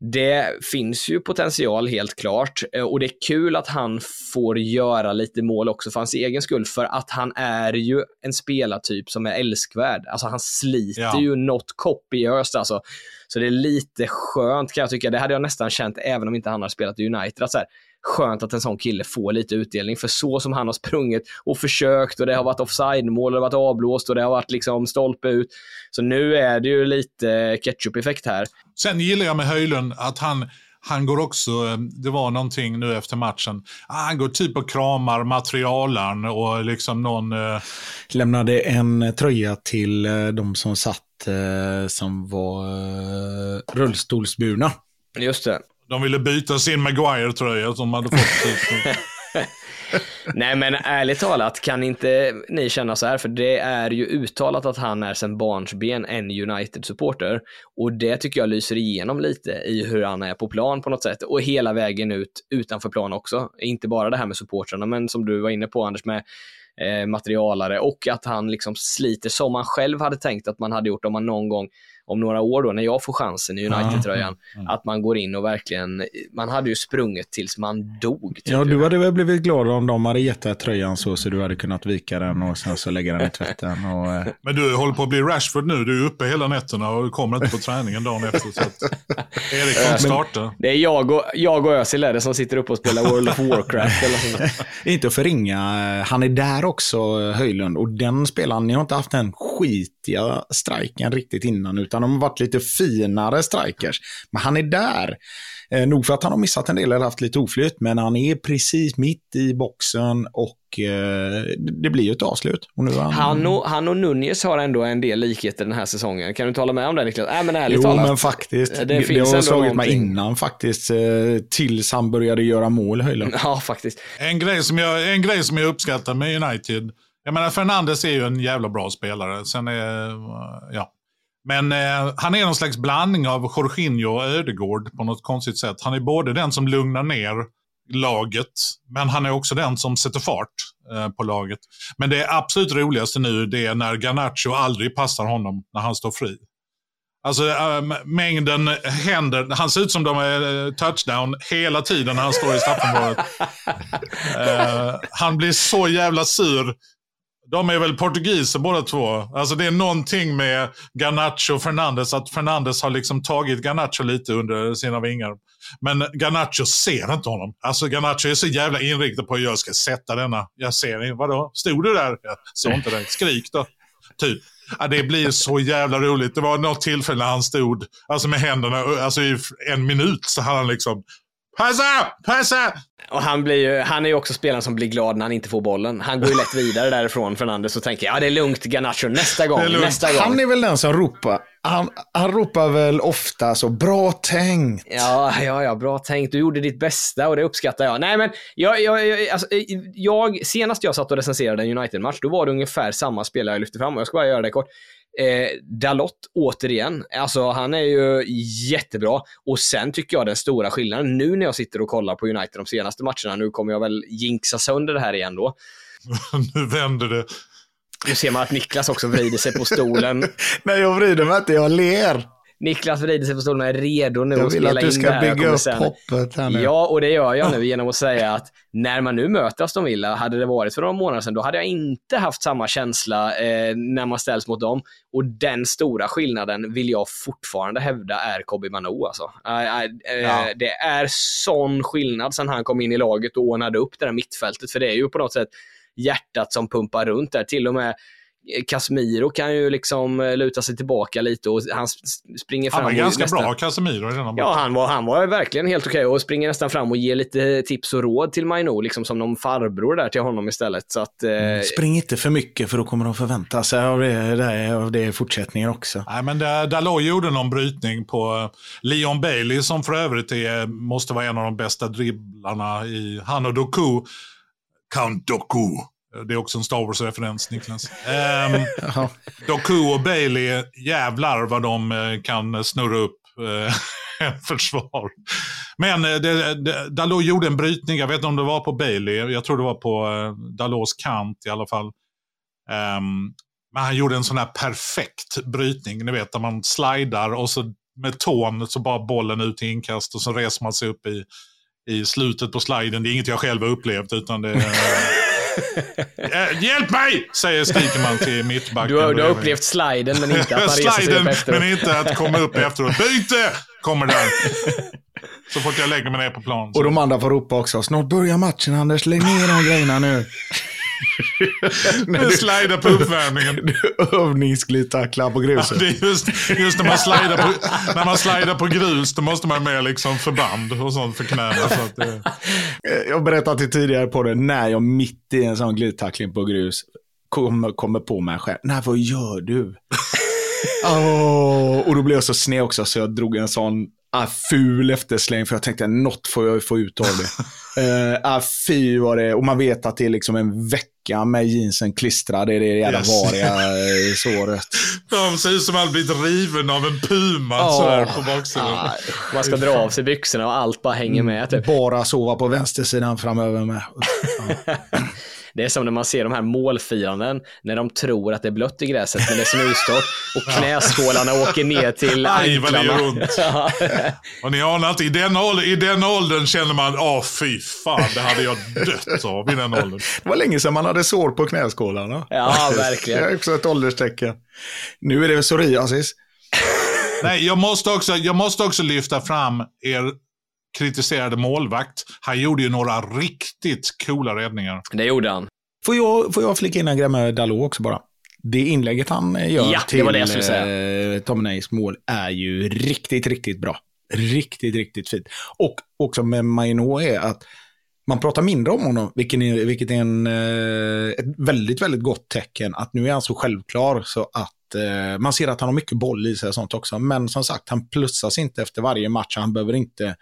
det finns ju potential helt klart eh, och det är kul att han får göra lite mål också för hans egen skull för att han är ju en spelartyp som är älskvärd. Alltså han sliter ja. ju något kopiöst alltså. Så det är lite skönt kan jag tycka. Det hade jag nästan känt även om inte han har spelat i United. Att så här, skönt att en sån kille får lite utdelning. För så som han har sprungit och försökt och det har varit offside-mål och det har varit avblåst och det har varit liksom stolpe ut. Så nu är det ju lite ketchup-effekt här. Sen gillar jag med Höjlund att han han går också, det var någonting nu efter matchen, ah, han går typ och kramar materialaren och liksom någon... Eh... Lämnade en tröja till eh, de som satt eh, som var eh, rullstolsburna. Just det. De ville byta sin Maguire-tröja som de hade fått. Typ- Nej men ärligt talat kan inte ni känna så här, för det är ju uttalat att han är sen barnsben en United-supporter. Och det tycker jag lyser igenom lite i hur han är på plan på något sätt. Och hela vägen ut utanför plan också. Inte bara det här med supportrarna, men som du var inne på Anders med eh, materialare och att han liksom sliter som han själv hade tänkt att man hade gjort om man någon gång om några år då, när jag får chansen i United-tröjan, mm, mm. att man går in och verkligen, man hade ju sprungit tills man dog. Ja, du hade väl blivit glad om de hade gett dig tröjan så, så du hade kunnat vika den och sen så lägga den i tvätten. Och, eh. Men du håller på att bli Rashford nu, du är uppe hela nätterna och kommer inte på träningen dagen efter. Så att Erik kommer starta. Det är jag och, jag och Özil är det som sitter uppe och spelar World of Warcraft eller sånt. inte att förringa, han är där också, Höjlund, och den spelaren, ni har inte haft den skitiga striken riktigt innan, utan de har varit lite finare strikers. Men han är där. Eh, nog för att han har missat en del eller haft lite oflyt, men han är precis mitt i boxen och eh, det blir ju ett avslut. Och nu han... Han, och, han och Nunez har ändå en del likheter den här säsongen. Kan du tala med om det Niklas? Äh, men ärligt jo, talat. men faktiskt. Det, det, det har slagit mig innan faktiskt, eh, tills han började göra mål, Höjlund. Ja, faktiskt. En grej, som jag, en grej som jag uppskattar med United, jag menar Fernandes är ju en jävla bra spelare. Sen är, ja, men eh, han är någon slags blandning av Jorginho och Ödegård på något konstigt sätt. Han är både den som lugnar ner laget, men han är också den som sätter fart eh, på laget. Men det absolut roligaste nu det är när Garnacho aldrig passar honom när han står fri. Alltså äh, mängden händer, han ser ut som de är eh, touchdown hela tiden när han står i straffområdet. uh, han blir så jävla sur de är väl portugiser båda två. Alltså det är någonting med Garnacho och Fernandes, att Fernandes har liksom tagit Garnacho lite under sina vingar. Men Garnacho ser inte honom. Alltså Garnacho är så jävla inriktad på att jag ska sätta denna. Jag ser inte. Vadå? Stod du där? Jag såg inte den. Skrik då. Typ. Ja, det blir så jävla roligt. Det var något tillfälle när han stod alltså med händerna, alltså i en minut så hade han liksom Passa! Passa! Och han, blir ju, han är ju också spelaren som blir glad när han inte får bollen. Han går ju lätt vidare därifrån, Fernandes, och tänker ja det är lugnt Garnacho, nästa gång, nästa gång. Han är väl den som ropar, han, han ropar väl ofta så bra tänkt. Ja, ja, ja, bra tänkt. Du gjorde ditt bästa och det uppskattar jag. Nej, men jag, jag, jag, alltså, jag senast jag satt och recenserade en United-match, då var det ungefär samma spelare jag lyfte fram och jag ska bara göra det kort. Eh, Dalot, återigen. Alltså, han är ju jättebra. Och sen tycker jag den stora skillnaden, nu när jag sitter och kollar på United de senaste matcherna, nu kommer jag väl jinxa sönder det här igen då. nu vänder det. Nu ser man att Niklas också vrider sig på stolen. Nej, jag vrider mig inte, jag ler. Niklas vrider sig på stolen och är redo nu att vill spela att du in det ska här. Jag bygga kommer upp sen- hoppet här nu. Ja, och det gör jag nu genom att säga att när man nu möter Aston Villa, hade det varit för några månader sedan, då hade jag inte haft samma känsla eh, när man ställs mot dem. Och den stora skillnaden vill jag fortfarande hävda är Kobi Manu. Alltså. Eh, eh, Ja. Det är sån skillnad sen han kom in i laget och ordnade upp det där mittfältet, för det är ju på något sätt hjärtat som pumpar runt där. Till och med eh, Casemiro kan ju liksom eh, luta sig tillbaka lite och han sp- springer fram Han var ganska nästan- bra, Casemiro, denna Ja, han var, han var verkligen helt okej och springer nästan fram och ger lite tips och råd till Maino, liksom som någon farbror där till honom istället. Så att, eh, Spring inte för mycket för då kommer de förvänta sig av det, det, av det i fortsättningen också. Nej, men där, Dalot gjorde någon brytning på eh, Leon Bailey som för övrigt är, måste vara en av de bästa dribblarna i han och Doku. Count Doku. Det är också en Star Wars-referens, Niklas. Jaha. Doku och Bailey, jävlar vad de eh, kan snurra upp eh, en försvar. Men eh, det, det, Dalot gjorde en brytning, jag vet inte om det var på Bailey, jag tror det var på eh, Dalots kant i alla fall. Ehm, men han gjorde en sån här perfekt brytning, ni vet, där man slidar och så med tån så bara bollen ut i inkast och så reser man sig upp i, i slutet på sliden. Det är inget jag själv har upplevt, utan det Eh, Hjälp mig! Säger skriker man till mittbacken. du, har, du har upplevt sliden men inte att man reser sig Sliden, upp efteråt. men inte att komma upp efteråt. Byte! Kommer där. Så fort jag lägger mig ner på plan. Så. Och de andra får ropa också. Snart börjar matchen Anders, lägg ner de grejerna nu. Nu slidar på uppvärmningen. Du övningsglidtacklar på Ja, gruset. det är just, just när, man slidar på, när man slidar på grus, då måste man med liksom förband och sånt för knäna. Så att det, Jag berättade till tidigare på det, när jag mitt i en sån glidtackling på grus kommer, kommer på mig själv. Nej, vad gör du? Åh, och då blev jag så sned också så jag drog en sån ah, ful eftersläng för jag tänkte något får jag ju få ut av det. uh, ah, fy vad det Och man vet att det är liksom en vecka med jeansen klistrade i det jävla Yes. variga eh, såret. de ser ut som att de blivit riven av en puma Åh. så här på baksidan. Ah, man ska dra av sig byxorna och allt bara hänger med. Typ. Bara sova på vänstersidan framöver med. Det är som när man ser de här målfiranden när de tror att det är blött i gräset men det är snustorrt och knäskålarna åker ner till Aj, vad det gör ont. Ja. Och ni anar inte, i den, åldern, i den åldern känner man, åh fy fan, det hade jag dött av i den åldern. Det var länge sedan man hade sår på knäskålarna. Ja, Det verkligen. är också ett ålderstecken. Nu är det psoriasis. Nej, jag måste, också, jag måste också lyfta fram er kritiserade målvakt. Han gjorde ju några riktigt coola räddningar. Det gjorde han. Får jag, får jag flika in en grej med Dalot också bara? Det inlägget han eh, gör Ja, till eh, Tom Nays mål är ju riktigt, riktigt bra. Riktigt, riktigt fint. Och också med Maino är att man pratar mindre om honom, vilket är, vilket är en, eh, ett väldigt, väldigt gott tecken. Att nu är han så självklar så att eh, man ser att han har mycket boll i sig och sånt också. Men som sagt, han plussas inte efter varje match. Han behöver inte...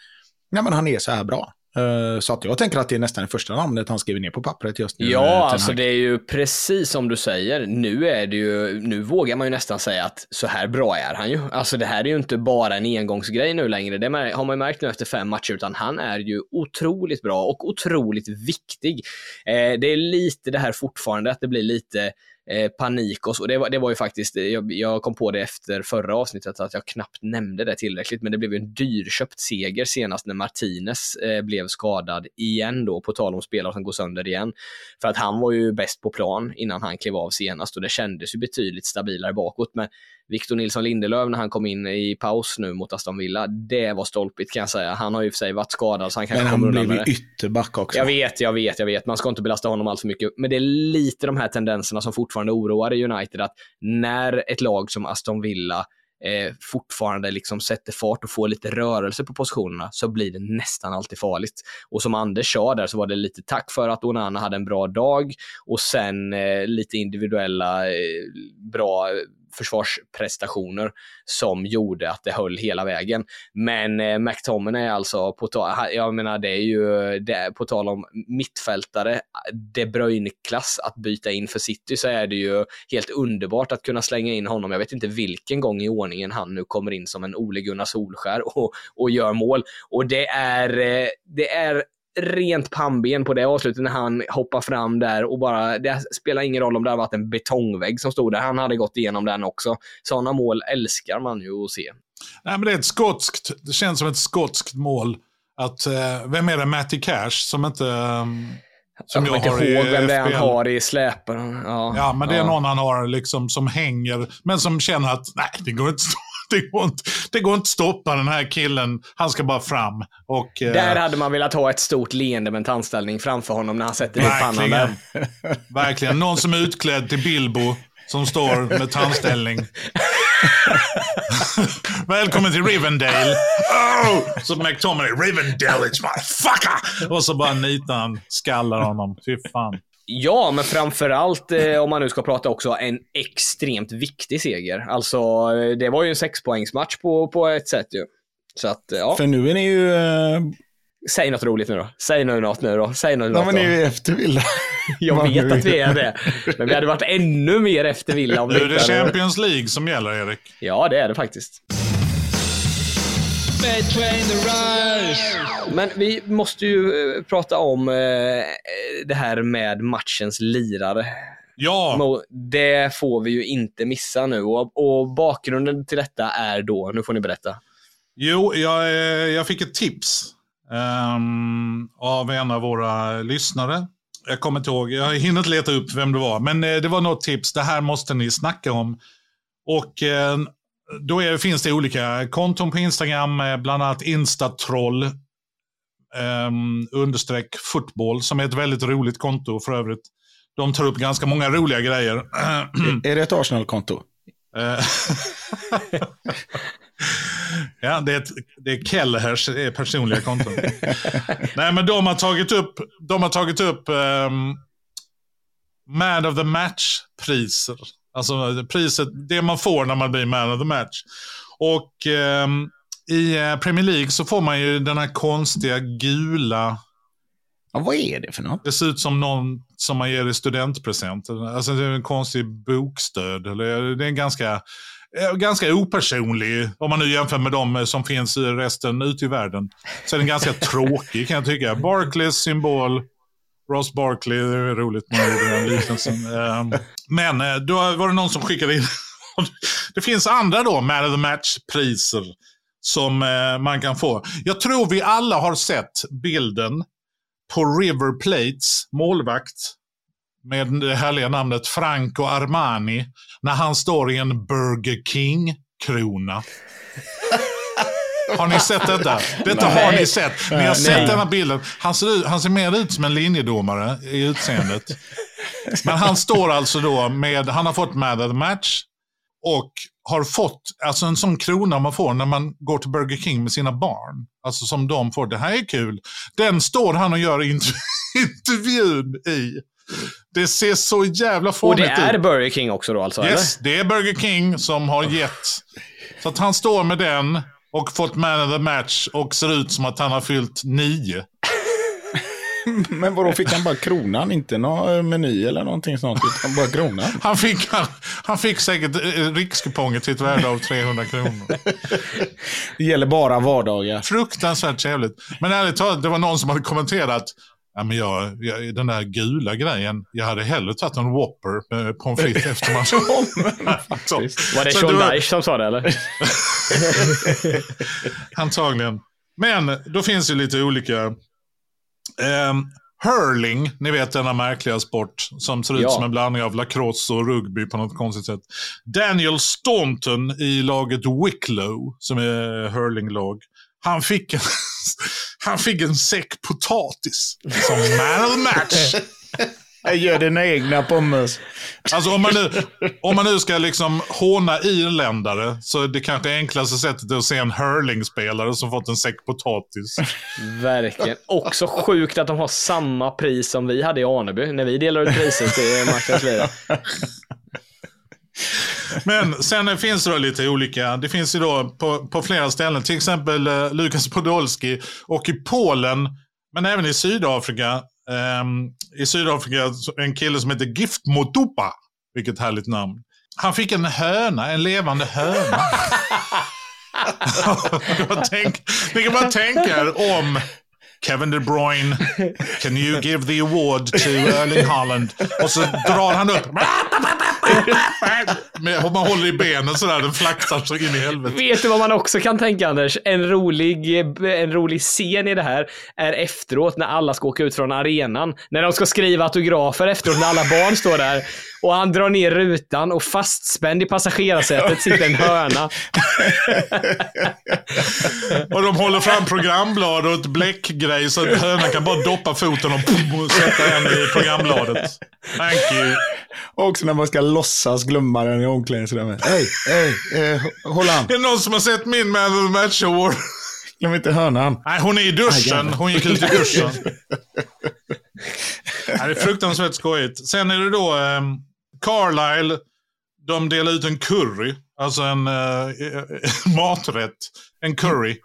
Nej, men han är så här bra. Eh, så att jag tänker att det är nästan det första namnet han skriver ner på pappret just nu. eh, Ja, Ten alltså det är ju precis som du säger. Nu är det ju, nu vågar man ju nästan säga att så här bra är han ju. Alltså det här är ju inte bara en engångsgrej nu längre. Det har man ju märkt nu efter fem matcher, utan han är ju otroligt bra och otroligt viktig. Eh, det är lite det här fortfarande, att det blir lite eh, panik och så. Det var, det var ju faktiskt, eh, jag, jag kom på det efter förra avsnittet att jag knappt nämnde det tillräckligt, men det blev ju en dyrköpt seger senast när Martinez eh, blev skadad igen då, på tal om spelare som går sönder igen. För att han var ju bäst på plan innan han klev av senast och det kändes ju betydligt stabilare bakåt. Men Victor Nilsson Lindelöf när han kom in i paus nu mot Aston Villa, det var stolpigt kan jag säga. Han har ju för sig varit skadad så han kanske Men kommer han undan blev med ju det. ytterback också. Jag vet, jag vet, jag vet. Man ska inte belasta honom allt för mycket. Men det är lite de här tendenserna som fortfarande oroar i United. Att när ett lag som Aston Villa eh, fortfarande liksom sätter fart och får lite rörelse på positionerna så blir det nästan alltid farligt. Och som Anders sa där så var det lite tack för att Onana hade en bra dag och sen eh, lite individuella eh, bra försvarsprestationer som gjorde att det höll hela vägen. Men eh, McTominay är alltså, på tal, jag menar det är ju, det är, på tal om mittfältare, De Bruyne-klass att byta in för City så är det ju helt underbart att kunna slänga in honom. Jag vet inte vilken gång i ordningen han nu kommer in som en Ole Gunnar Solskär och, och gör mål. Och det är, eh, det är rent pannben på det avslutet när han hoppar fram där och bara, det spelar ingen roll om det hade varit en betongvägg som stod där, han hade gått igenom den också. Sådana mål älskar man ju att se. Nej, men det är ett skotskt, det känns som ett skotskt mål. Att, eh, vem är det, Matty Cash, som inte... Um, som jag, jag kommer inte ihåg vem det är han har i släpen. Ja, ja men det är ja. någon han har liksom som hänger, men som känner att nej, det går inte det, går inte, det går inte stoppa den här killen. Han ska bara fram. Och, eh, där hade man velat ha ett stort leende med en tandställning framför honom när han sätter ner pannan där. Verkligen. Någon som är utklädd till Bilbo som står med tandställning. Välkommen till Rivendale. Oh! Så McTominay, Rivendale it's my fucker! Och så bara nitar han, skallar honom. Fy fan. Ja, men framförallt eh, om man nu ska prata också en extremt viktig seger. Alltså, eh, det var ju en sexpoängsmatch på, på ett sätt ju. Så att, ja. För nu är ni ju... Eh... Säg något roligt nu då. Säg något nu då. Säg nu något ja, men ni är ju efter Villa. Jag vet att vi är det. Men vi hade varit ännu mer efter Villa om Nu är det Champions League som gäller, Erik. Ja, det är det faktiskt. Men vi måste ju eh, prata om eh, det här med matchens lirare. Ja! Det får vi ju inte missa nu och, bakgrunden till detta är då, nu får ni berätta. Jo, jag, eh, jag fick ett tips um, av en av våra lyssnare. Jag kommer inte ihåg, jag har hinnit leta upp vem det var, men det var något tips. Det här måste ni snacka om. Och då är, finns det olika konton på Instagram, bland annat Instatroll, um, understreck football, som är ett väldigt roligt konto för övrigt. De tar upp ganska många roliga grejer. är det ett Arsenal-konto? Eh, ja, det är, ett, det är Kellehers personliga konto. Nej, men de har tagit upp, de har tagit upp um, Man of the Match-priser. Alltså priset, det man får när man blir man of the match. Och eh, i eh, Premier League så får man ju den här konstiga gula... Ja, vad är det för något? Det ser ut som någon som man ger i studentpresent. Alltså det är en konstig bokstöd. Eller det är en ganska, eh, ganska opersonlig, om man nu jämför med de som finns i resten ute i världen. Så är den ganska tråkig kan jag tycka. Barclays symbol, Ross Barkley, det är roligt med den liknelsen. Eh, Men eh, då var det någon som skickade in. det finns andra då, Man of the Match-priser som eh, man kan få. Jag tror vi alla har sett bilden på River Plates målvakt med det härliga namnet Franco Armani när han står i en Burger King-krona. Har ni sett detta? Detta Nej. har ni sett. Ni har Nej. sett denna bilden. Han ser, ut, han ser mer ut som en linjedomare i utseendet. Men han står alltså då med, han har fått Man of the Match och har fått, alltså en sån krona man får när man går till Burger King med sina barn. Alltså som de får, det här är kul. Den står han och gör intervjun i. Det ser så jävla fånigt ut. Och det är Burger King också då alltså? Yes, eller? det är Burger King som har gett. Så att han står med den och fått man of the match och ser ut som att han har fyllt nio. Men vadå, fick han bara kronan? Inte någon eh, meny eller någonting sånt, utan bara kronan? Han fick, han, han fick säkert eh, rikskuponger till ett värde av 300 kronor. Det gäller bara vardagar. Fruktansvärt trevligt. Men ärligt talat, det var någon som hade kommenterat Ja, men jag, jag, den där gula grejen, jag hade hellre tagit en Whopper med pommes frites efter matchen. var det Sean Dyche som sa det eller? Antagligen. Men då finns det lite olika. Um, hurling, ni vet denna märkliga sport som ser ut ja. som en blandning av lacrosse och rugby på något konstigt sätt. Daniel Staunton i laget Wicklow, som är hurlinglag. Han fick en, han fick en säck potatis som man of the match. Jag gör dina egna pommes. Alltså om man nu, om man nu ska liksom håna irländare så är det kanske enklaste sättet att se en hurlingspelare som fått en säck potatis. Verkligen. Också sjukt att de har samma pris som vi hade i Aneby när vi delade ut priset till matchens lirare. Men sen finns det då lite olika. Det finns ju då på, på flera ställen. Till exempel eh, Lukas Podolski. Och i Polen, men även i Sydafrika. Eh, I Sydafrika en kille som heter Gift Motupa. Vilket härligt namn. Han fick en höna, en levande höna. Ni bara Ni kan bara tänka er om Kevin De Bruyne, can you give the award to Erling Haaland? Och så drar han upp. Med, man håller i benen sådär, den flaxar så in i helvete. Vet du vad man också kan tänka Anders? En rolig, en rolig scen i det här är efteråt när alla ska åka ut från arenan. När de ska skriva autografer efteråt när alla barn står där. Och han drar ner rutan och fastspänd i passagerarsätet sitter en höna. Och de håller fram programblad och ett bläckgrej så att hönan kan bara doppa foten och, och sätta en i programbladet. Thank you. Och också när man ska låtsas glömma den i omklädningsrummet. Hej, hej, eh, håll an. Är det någon som har sett min Man of the Match Award? Glöm inte hönan. Nej, hon är i duschen. Hon gick ut i duschen. Nej, det är fruktansvärt skojigt. Sen är det då um, Carlisle. De delar ut en curry. Alltså en eh, maträtt. En curry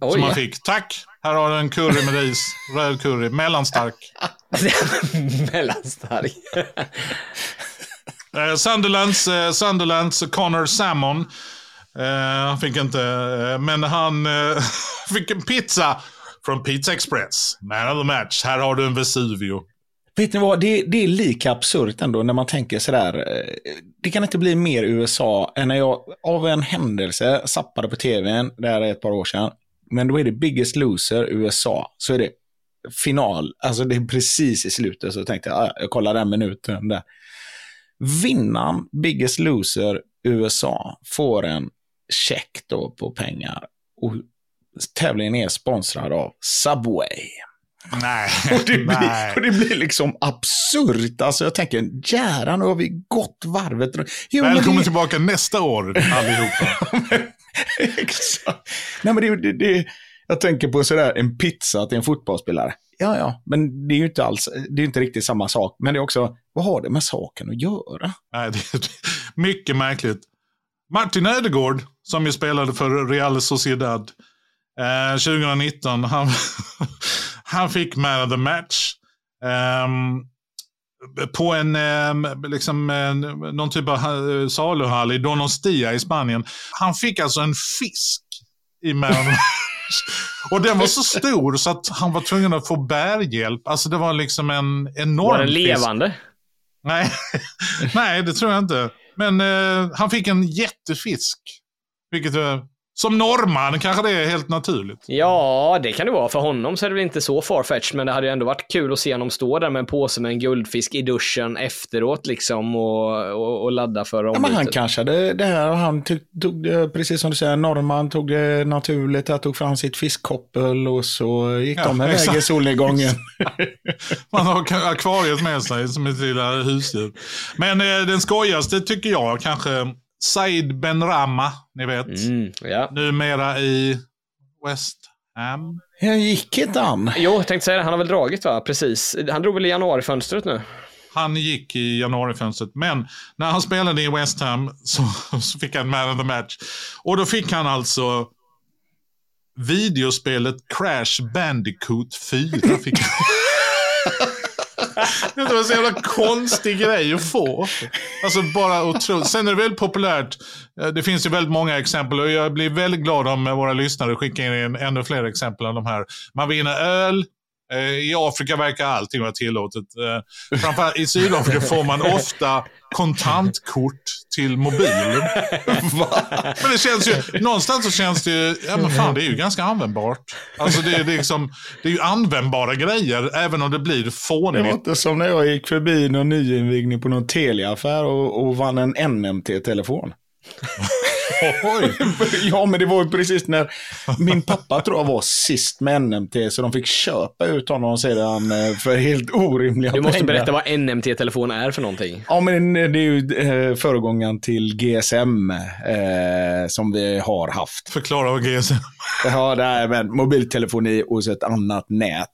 som man Oj. fick. Tack! Här har du en curry med ris. Röd curry. Mellanstark. Mellanstark. Eh, Sunderlands, eh, Sunderlands Connor Salmon. Eh, han fick inte, eh, men han eh, fick en pizza från Pizza Express. Man of the match. Här har du en Vesuvio. Vet ni vad, det, det är lika absurt ändå när man tänker sådär. Eh, det kan inte bli mer USA än när jag av en händelse zappade på tvn, det här är ett par år sedan. Men då är det Biggest Loser USA. Så är det final, alltså det är precis i slutet. Så tänkte jag, ah, jag kollar den minuten där. Vinnaren Biggest Loser USA får en check då på pengar. Och tävlingen är sponsrad av Subway. Nej. Och det, blir, och det blir liksom absurt. Alltså jag tänker, jävlar nu har vi gått varvet. Jo, men Välkommen det, tillbaka nästa år allihopa. Exakt. Nej, men det, det, det, jag tänker på sådär, en pizza till en fotbollsspelare. Ja, ja, men det är ju inte alls, det är inte riktigt samma sak. Men det är också, vad har det med saken att göra? Nej, det är mycket märkligt. Martin Ödegård, som ju spelade för Real Sociedad eh, 2019, han, han fick Man of the Match. Ehm, på en, ehm, liksom, någon typ av eh, saluhall i Donostia i Spanien. Han fick alltså en fisk i Man of the Match. Och den var så stor så att han var tvungen att få bärhjälp. Alltså det var liksom en enorm Var den fisk. Nej, Nej det tror jag inte. Men eh, han fick en jättefisk. Vilket, som norrman kanske det är helt naturligt. Ja, det kan det vara. För honom så är det väl inte så farfetched, men det hade ju ändå varit kul att se honom stå där med en påse med en guldfisk i duschen efteråt liksom och, och, och ladda för Ja, men han ombytet. kanske hade det här och han tog, tog det, precis som du säger, norrman tog det naturligt, han tog fram sitt fiskkoppel och så gick Ja, de en väg i solnedgången. Man har akvariet med sig som ett lilla husdjur. Men eh, den skojigaste tycker jag kanske Said Benrama, ni vet. Mm, ja. Numera i West Ham. Jag gick inte an. Jo, jag tänkte säga det. Han har väl dragit va? Precis. Han drog väl i januarifönstret nu? Han gick i januarifönstret, men när han spelade i West Ham så, så fick han Man of the Match. Och då fick han alltså videospelet Crash Bandicoot 4. Fick han. Det var en så jävla konstig grej att få. Alltså bara otroligt. Sen är det väldigt populärt. Eh, det finns ju väldigt många exempel och jag blir väldigt glad om våra lyssnare skickar in ännu fler exempel än de här. Man vinner öl. Eh, I Afrika verkar allting vara tillåtet. Eh, Framförallt i Sydafrika får man ofta kontantkort till mobilen. Men det känns ju, någonstans så känns det ju, ja men fan det är ju ganska användbart. Alltså det är, det är liksom, det är ju användbara grejer även om det blir Det fånigt. var inte som när jag gick förbi någon nyinvigning på någon Telia-affär och, och vann en NMT-telefon. Oj. ja, men det var ju precis när min pappa tror jag var sist med NMT, så de fick köpa ut honom sedan eh, för helt orimliga Du måste pengar. berätta vad NMT-telefon är för någonting. Ja, men det är ju eh, föregångaren till GSM eh, som vi har haft. Förklara vad GSM Ja, det är men mobiltelefoni och så ett annat nät.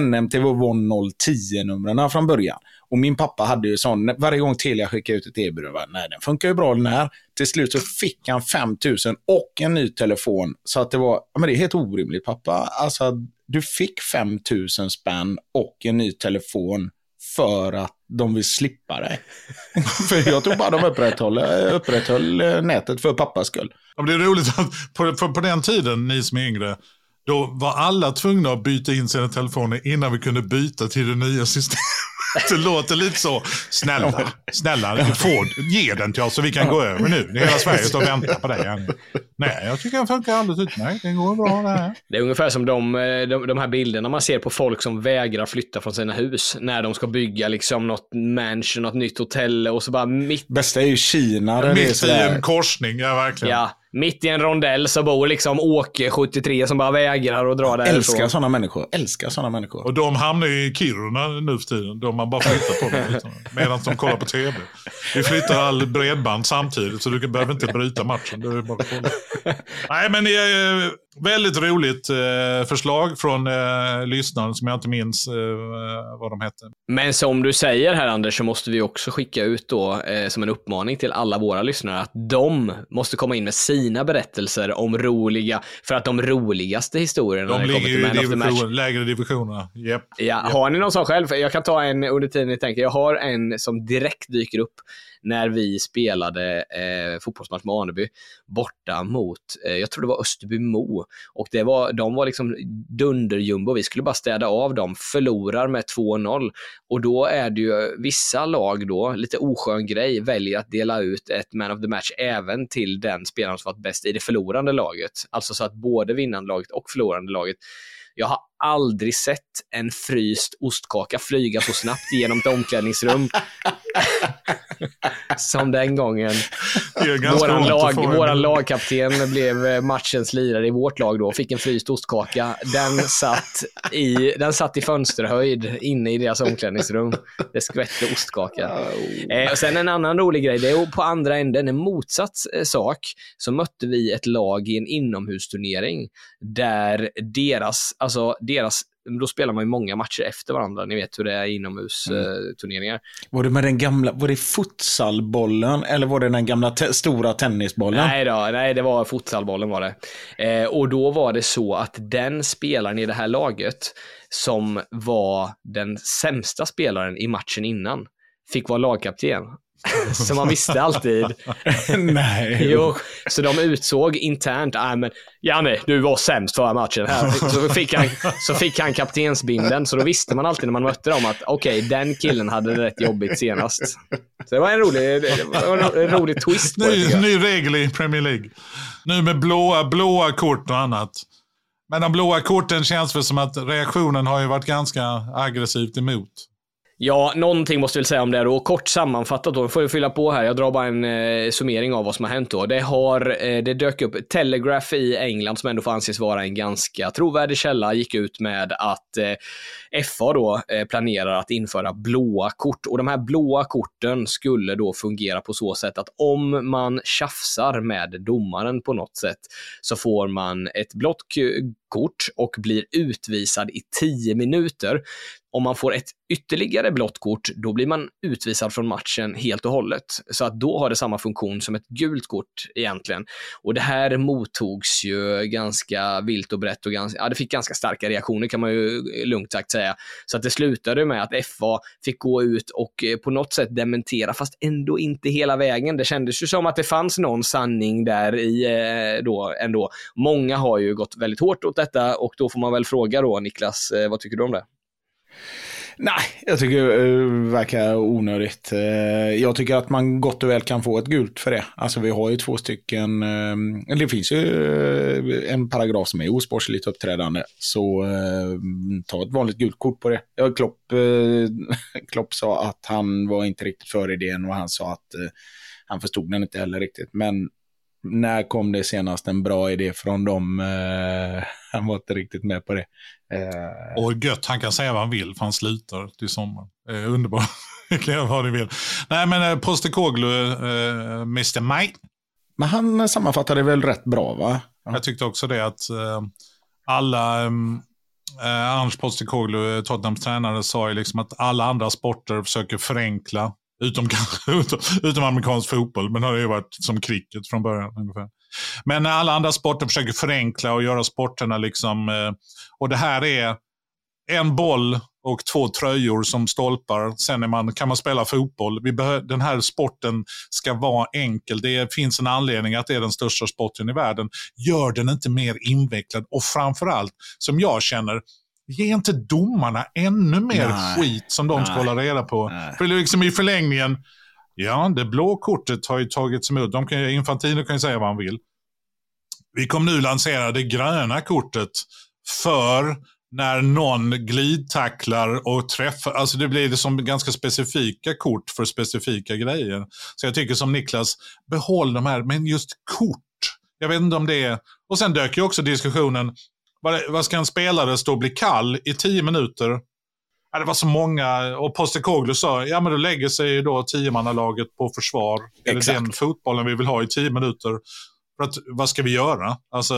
NMT var 010-numren från början. Och min pappa hade ju sån, varje gång Telia skickade ut ett erbjudande, nej den funkar ju bra den här. Till slut så fick han 5 000 och en ny telefon. Så att det var, men det är helt orimligt pappa. Alltså, du fick 5 000 spänn och en ny telefon för att de vill slippa dig. för jag tror bara de upprätthöll, upprätthöll eh, nätet för pappas skull. Ja, men det är roligt att på, på, på den tiden, ni som är yngre, då var alla tvungna att byta in sina telefoner innan vi kunde byta till det nya systemet. Det låter lite så. Snälla, snälla, få, ge den till oss så vi kan gå över nu. Hela Sverige står och väntar på dig. Nej, jag tycker den funkar alldeles utmärkt. Den går bra det här. Det är ungefär som de, eh, de, de här bilderna man ser på folk som vägrar flytta från sina hus när de ska bygga liksom något mansion, något nytt hotell och så bara mitt... Bästa är ju Kina. Mitt i en korsning, ja verkligen. Ja, mitt i en rondell så bor liksom Åke, 73, som bara vägrar att dra därifrån. Älskar sådana människor. Älskar sådana människor. Och de hamnar ju i Kiruna nu för tiden. De har bara flyttat på dem. Medan de kollar på tv. Vi flyttar all bredband samtidigt så du behöver inte bryta matchen. Är bara kolla. Nej men eh, väldigt roligt eh, förslag från eh, lyssnaren som jag inte minns eh, vad de hette. Men som du säger här Anders, så måste vi också skicka ut då eh, som en uppmaning till alla våra lyssnare att de måste komma in med sina berättelser om roliga, för att de roligaste historierna De ligger ju i division, lägre divisionerna. Yep. Ja, har ni någon sån själv? Jag kan ta en under tiden ni tänker. Jag har en som direkt dyker upp när vi spelade eh, fotbollsmatch med Aneby borta mot, eh, jag tror det var Österbymo. Och det var, de var liksom dunderjumbo. Vi skulle bara städa av dem, förlorar med 2-0. Och då är det ju vissa lag då, lite oskön grej, väljer att dela ut ett man of the match även till den spelaren som varit bäst i det förlorande laget. Alltså så att både vinnande laget och förlorande laget jag har aldrig sett en fryst ostkaka flyga så snabbt genom ett omklädningsrum som den gången. Våran, lag, våran lagkapten blev eh, matchens lirare i vårt lag då, fick en fryst ostkaka. Den satt i, den satt i fönsterhöjd inne i deras omklädningsrum. Det skvätte ostkaka. Eh, och sen en annan rolig grej, det är på andra änden, en motsatt eh, sak, så mötte vi ett lag i en inomhusturnering där deras, alltså deras då spelar man ju många matcher efter varandra. Ni vet hur det är inomhusturneringar. Var det med den gamla, var det futsalbollen eller var det den gamla te- stora tennisbollen? Nej då, nej det var futsalbollen var det. Eh, och då var det så att den spelaren i det här laget som var den sämsta spelaren i matchen innan fick vara lagkapten. så man visste alltid. Nej. Jo, så de utsåg internt, nej men Janne, du var sämst förra matchen här. Så fick han, så fick han kaptensbinden, så då visste man alltid när man mötte dem att okej, den killen hade det rätt jobbigt senast. Så det var en rolig, var en rolig twist Ny, ny regel i Premier League. Nu med blåa, blåa kort och annat. Men de blåa korten känns väl som att reaktionen har ju varit ganska aggressivt emot. Ja, någonting måste vi väl säga om det då. Kort sammanfattat då, får jag fylla på här. Jag drar bara en eh, summering av vad som har hänt då. Det har, eh, det dök upp Telegraph i England som ändå får anses vara en ganska trovärdig källa, gick ut med att eh, FA då eh, planerar att införa blåa kort och de här blåa korten skulle då fungera på så sätt att om man tjafsar med domaren på något sätt så får man ett blått kort och blir utvisad i 10 minuter. Om man får ett ytterligare blått kort, då blir man utvisad från matchen helt och hållet. Så att då har det samma funktion som ett gult kort egentligen. Och det här mottogs ju ganska vilt och brett och ganska, ja, det fick ganska starka reaktioner kan man ju eh, lugnt sagt säga. Så att det slutade med att FA fick gå ut och eh, på något sätt dementera, fast ändå inte hela vägen. Det kändes ju som att det fanns någon sanning där i eh, då ändå. Många har ju gått väldigt hårt åt detta och då får man väl fråga då Niklas, eh, vad tycker du om det? Nej, jag tycker eh, det verkar onödigt. Eh, jag tycker att man gott och väl kan få ett gult för det. Alltså vi har ju två stycken, eller det finns ju en paragraf som är osportsligt uppträdande. Så ta ett vanligt gult kort på det. Klopp, Klopp sa att han var inte riktigt för idén och han sa att han förstod den inte heller riktigt. Men när kom det senast en bra idé från dem? Eh, Han var inte riktigt med på det. Eh, Och gött, han kan säga vad han vill för han slutar till sommaren. Eh, underbart. kan vad ni vill. Nej men eh, Postecoglou, eh, Mr. Mike. Men han sammanfattade väl rätt bra va? Ja. Jag tyckte också det att eh, alla, ehm, eh, Anders Postecoglou, eh, Tottenhams tränare, sa ju liksom att alla andra sporter försöker förenkla. Utom, utom, utom amerikansk fotboll, men det har ju varit som cricket från början. ungefär. Men alla andra sporter försöker förenkla och göra sporterna liksom... Eh, och det här är en boll och två tröjor som stolpar. Sen är man, kan man spela fotboll. Vi behö, den här sporten ska vara enkel. Det finns en anledning att det är den största sporten i världen. Gör den inte mer invecklad och framförallt, som jag känner, ge inte domarna ännu mer Nej. skit som de ska Nej. hålla reda på. Nej. För liksom i förlängningen, ja, det blå kortet har ju tagits emot. De kan, Infantino kan ju säga vad han vill. Vi kommer nu lansera det gröna kortet för när någon glidtacklar och träffar. Alltså det blir det som ganska specifika kort för specifika grejer. Så jag tycker som Niklas, behåll de här, men just kort. Jag vet inte om det är... Och sen dök ju också diskussionen, vad, ska en spelare stå och bli kall i tio minuter? Ja, det var så många, och Postecoglou sa, ja men då lägger sig ju då tiomannalaget på försvar. Exakt. den fotbollen vi vill ha i tio minuter? För att, vad ska vi göra? Alltså,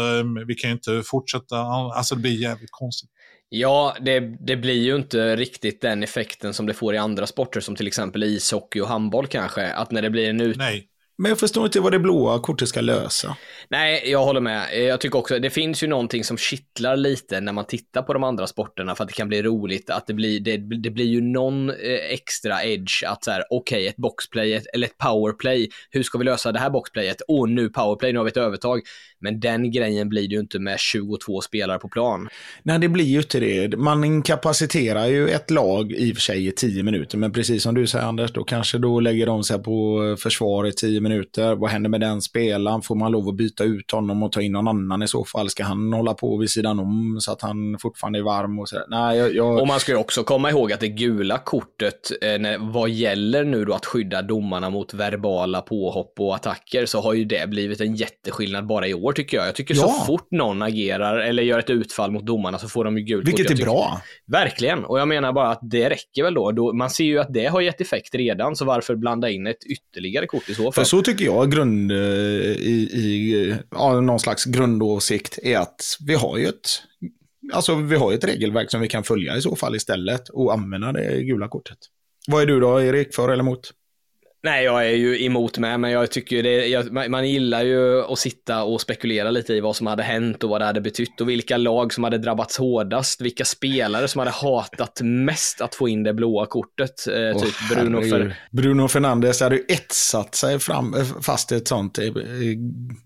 vi kan ju inte fortsätta, alltså det blir jävligt konstigt. Ja, det, det blir ju inte riktigt den effekten som det får i andra sporter som till exempel ishockey och handboll kanske. Att när det blir en ut... Nej. Men jag förstår inte vad det blåa kortet ska lösa. Nej, jag håller med. Jag tycker också, det finns ju någonting som kittlar lite när man tittar på de andra sporterna för att det kan bli roligt. Att det blir, det, det blir ju någon eh, extra edge att så här, okej, ett boxplay ett, eller ett powerplay. Hur ska vi lösa det här boxplayet? Åh, nu powerplay, nu har vi ett övertag. Men den grejen blir det ju inte med 22 spelare på plan. Nej, det blir ju inte det. Man inkapaciterar ju ett lag i och för sig i tio minuter, men precis som du säger Anders, då kanske då lägger de sig på försvar i tio minuter. Vad händer med den spelaren? Får man lov att byta ut honom och ta in någon annan i så fall? Ska han hålla på vid sidan om så att han fortfarande är varm och sådär? Nej, jag... jag... Och man ska ju också komma ihåg att det gula kortet, eh, vad gäller nu då att skydda domarna mot verbala påhopp och attacker, så har ju det blivit en jätteskillnad bara i år tycker jag. Jag tycker Ja. så fort någon agerar eller gör ett utfall mot domarna så får de ju gult Vilket kort. Jag är bra. Verkligen, och jag menar bara att det räcker väl då. då. Man ser ju att det har gett effekt redan, så varför blanda in ett ytterligare kort i så För fall? Så tycker jag grund, eh, i, i ja, någon slags grundåsikt är att vi har ju ett Alltså vi har ju ett regelverk som vi kan följa i så fall istället och använda det gula kortet. Vad är du då Erik, för eller emot? Nej, jag är ju emot med, men jag tycker det, jag, man- gillar ju att sitta och spekulera lite i vad som hade hänt och vad det hade betytt och vilka lag som hade drabbats hårdast, vilka spelare som hade hatat mest att få in det blåa kortet. Eh, Åh, typ Bruno för... Bruno Fernandes hade ju etsat sig fram, eh, fast ett sånt eh,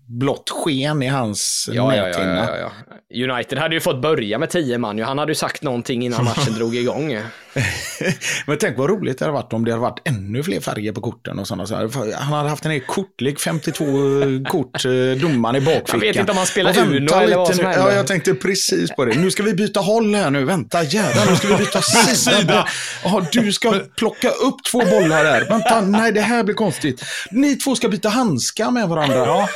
blått sken i hans Ja, näthinna. ja, ja. United hade ju fått börja med tio man ju. Han hade ju sagt någonting innan matchen drog igång. Men tänk vad roligt det hade varit om det hade varit ännu fler färger på korten och sådana saker. Han hade haft en hel kortlek, 52 kort, eh, domaren i bakfickan. Jag vet inte om han spelar Uno eller vad som nu. Ja, jag tänkte precis på det. Nu ska vi byta håll här nu. Vänta, jävlar, nu ska vi byta sida. Ja, du ska plocka upp två bollar där. Vänta, nej, det här blir konstigt. Ni två ska byta handskar med varandra. Ja.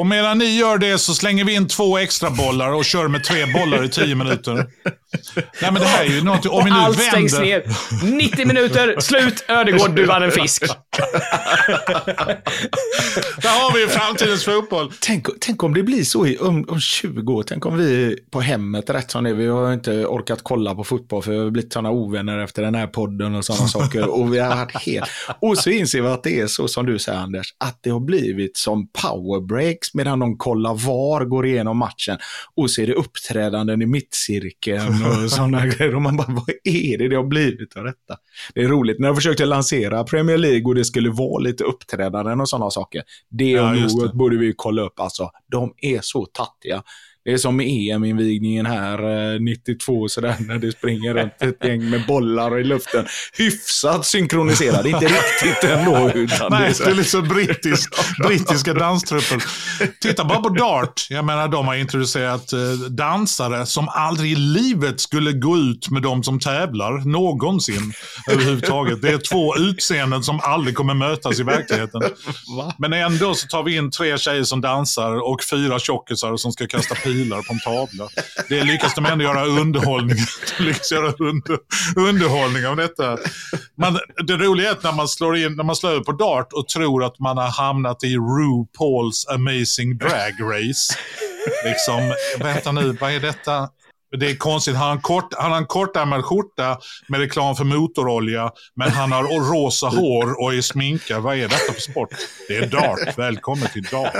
Och medan ni gör det så slänger vi in två extra bollar och kör med tre bollar i tio minuter. Nej men det här är ju något, om vi nu Allt vänder. stängs ner. 90 minuter, slut, Ödegård, du vann en fisk. Där har vi ju framtidens fotboll. Tänk, tänk om det blir så i, om, om 20 år. Tänk om vi på hemmet, rätt som det vi har inte orkat kolla på fotboll för vi har blivit sådana ovänner efter den här podden och sådana saker. Och vi har varit helt... Och så inser vi att det är så som du säger Anders, att det har blivit som powerbreaks medan de kollar VAR, går igenom matchen och så är det uppträdanden i mittcirkeln och sådana grejer. Och man bara, vad är det det har blivit av detta? Det är roligt. När jag försökte lansera Premier League och det skulle vara lite uppträdanden och sådana saker. Det Ja, och det. något borde vi kolla upp. Alltså, de är så tattiga. Det är som med EM-invigningen här eh, 92, sådär, när det springer runt ett gäng med bollar i luften. Hyfsat synkroniserade, inte riktigt ändå. Utan Nej, det är det är liksom brittisk, brittiska danstrupper. Titta bara på Dart. Jag menar, de har introducerat eh, dansare som aldrig i livet skulle gå ut med de som tävlar, någonsin överhuvudtaget. Det är två utseenden som aldrig kommer mötas i verkligheten. Men ändå så tar vi in tre tjejer som dansar och fyra tjockisar som ska kasta pilar på en tavla. Det lyckas de ändå göra underhållning, de lyckas göra under, underhållning av detta. Man, det roliga är att när man slår in, när man slår över på Dart och tror att man har hamnat i RuPaul's Amazing Drag Race. Liksom, vänta nu, vad är detta? Det är konstigt. Han har en, kort, han har en kortärmad skjorta med reklam för motorolja, men han har rosa hår och är sminkad. Vad är detta för sport? Det är dart. Välkommen till dart.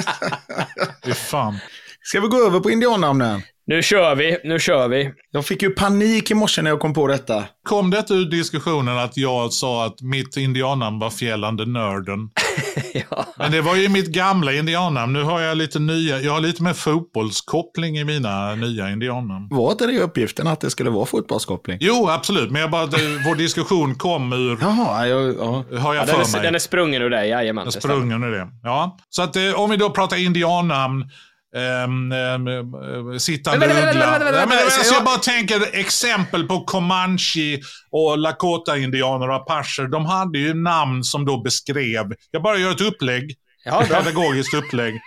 Det är fan. Ska vi gå över på indiannamnen? Nu kör vi, nu kör vi. Jag fick ju panik i morse när jag kom på detta. Kom det ur diskussionen att jag sa att mitt indiannamn var Fjällande Nörden? ja. Men det var ju mitt gamla indiannamn. Nu har jag lite nya, jag har lite mer fotbollskoppling i mina nya indiannamn. Var inte det uppgiften att det skulle vara fotbollskoppling? Jo, absolut. Men jag bara, vår diskussion kom ur, Jaha, jag, ja. har jag Ja, den, är, mig. den är sprungen ur dig, jajamän. det stämmer. Sprungen ur det. Ja. Så att eh, om vi då pratar indiannamn, ehm, eh, sittande Men uggla. Ja, men, alltså, jag bara tänker exempel på Comanche och Lakota-indianer och apacher. De hade ju namn som då beskrev, jag bara gör ett upplägg, Ja, pedagogiskt upplägg.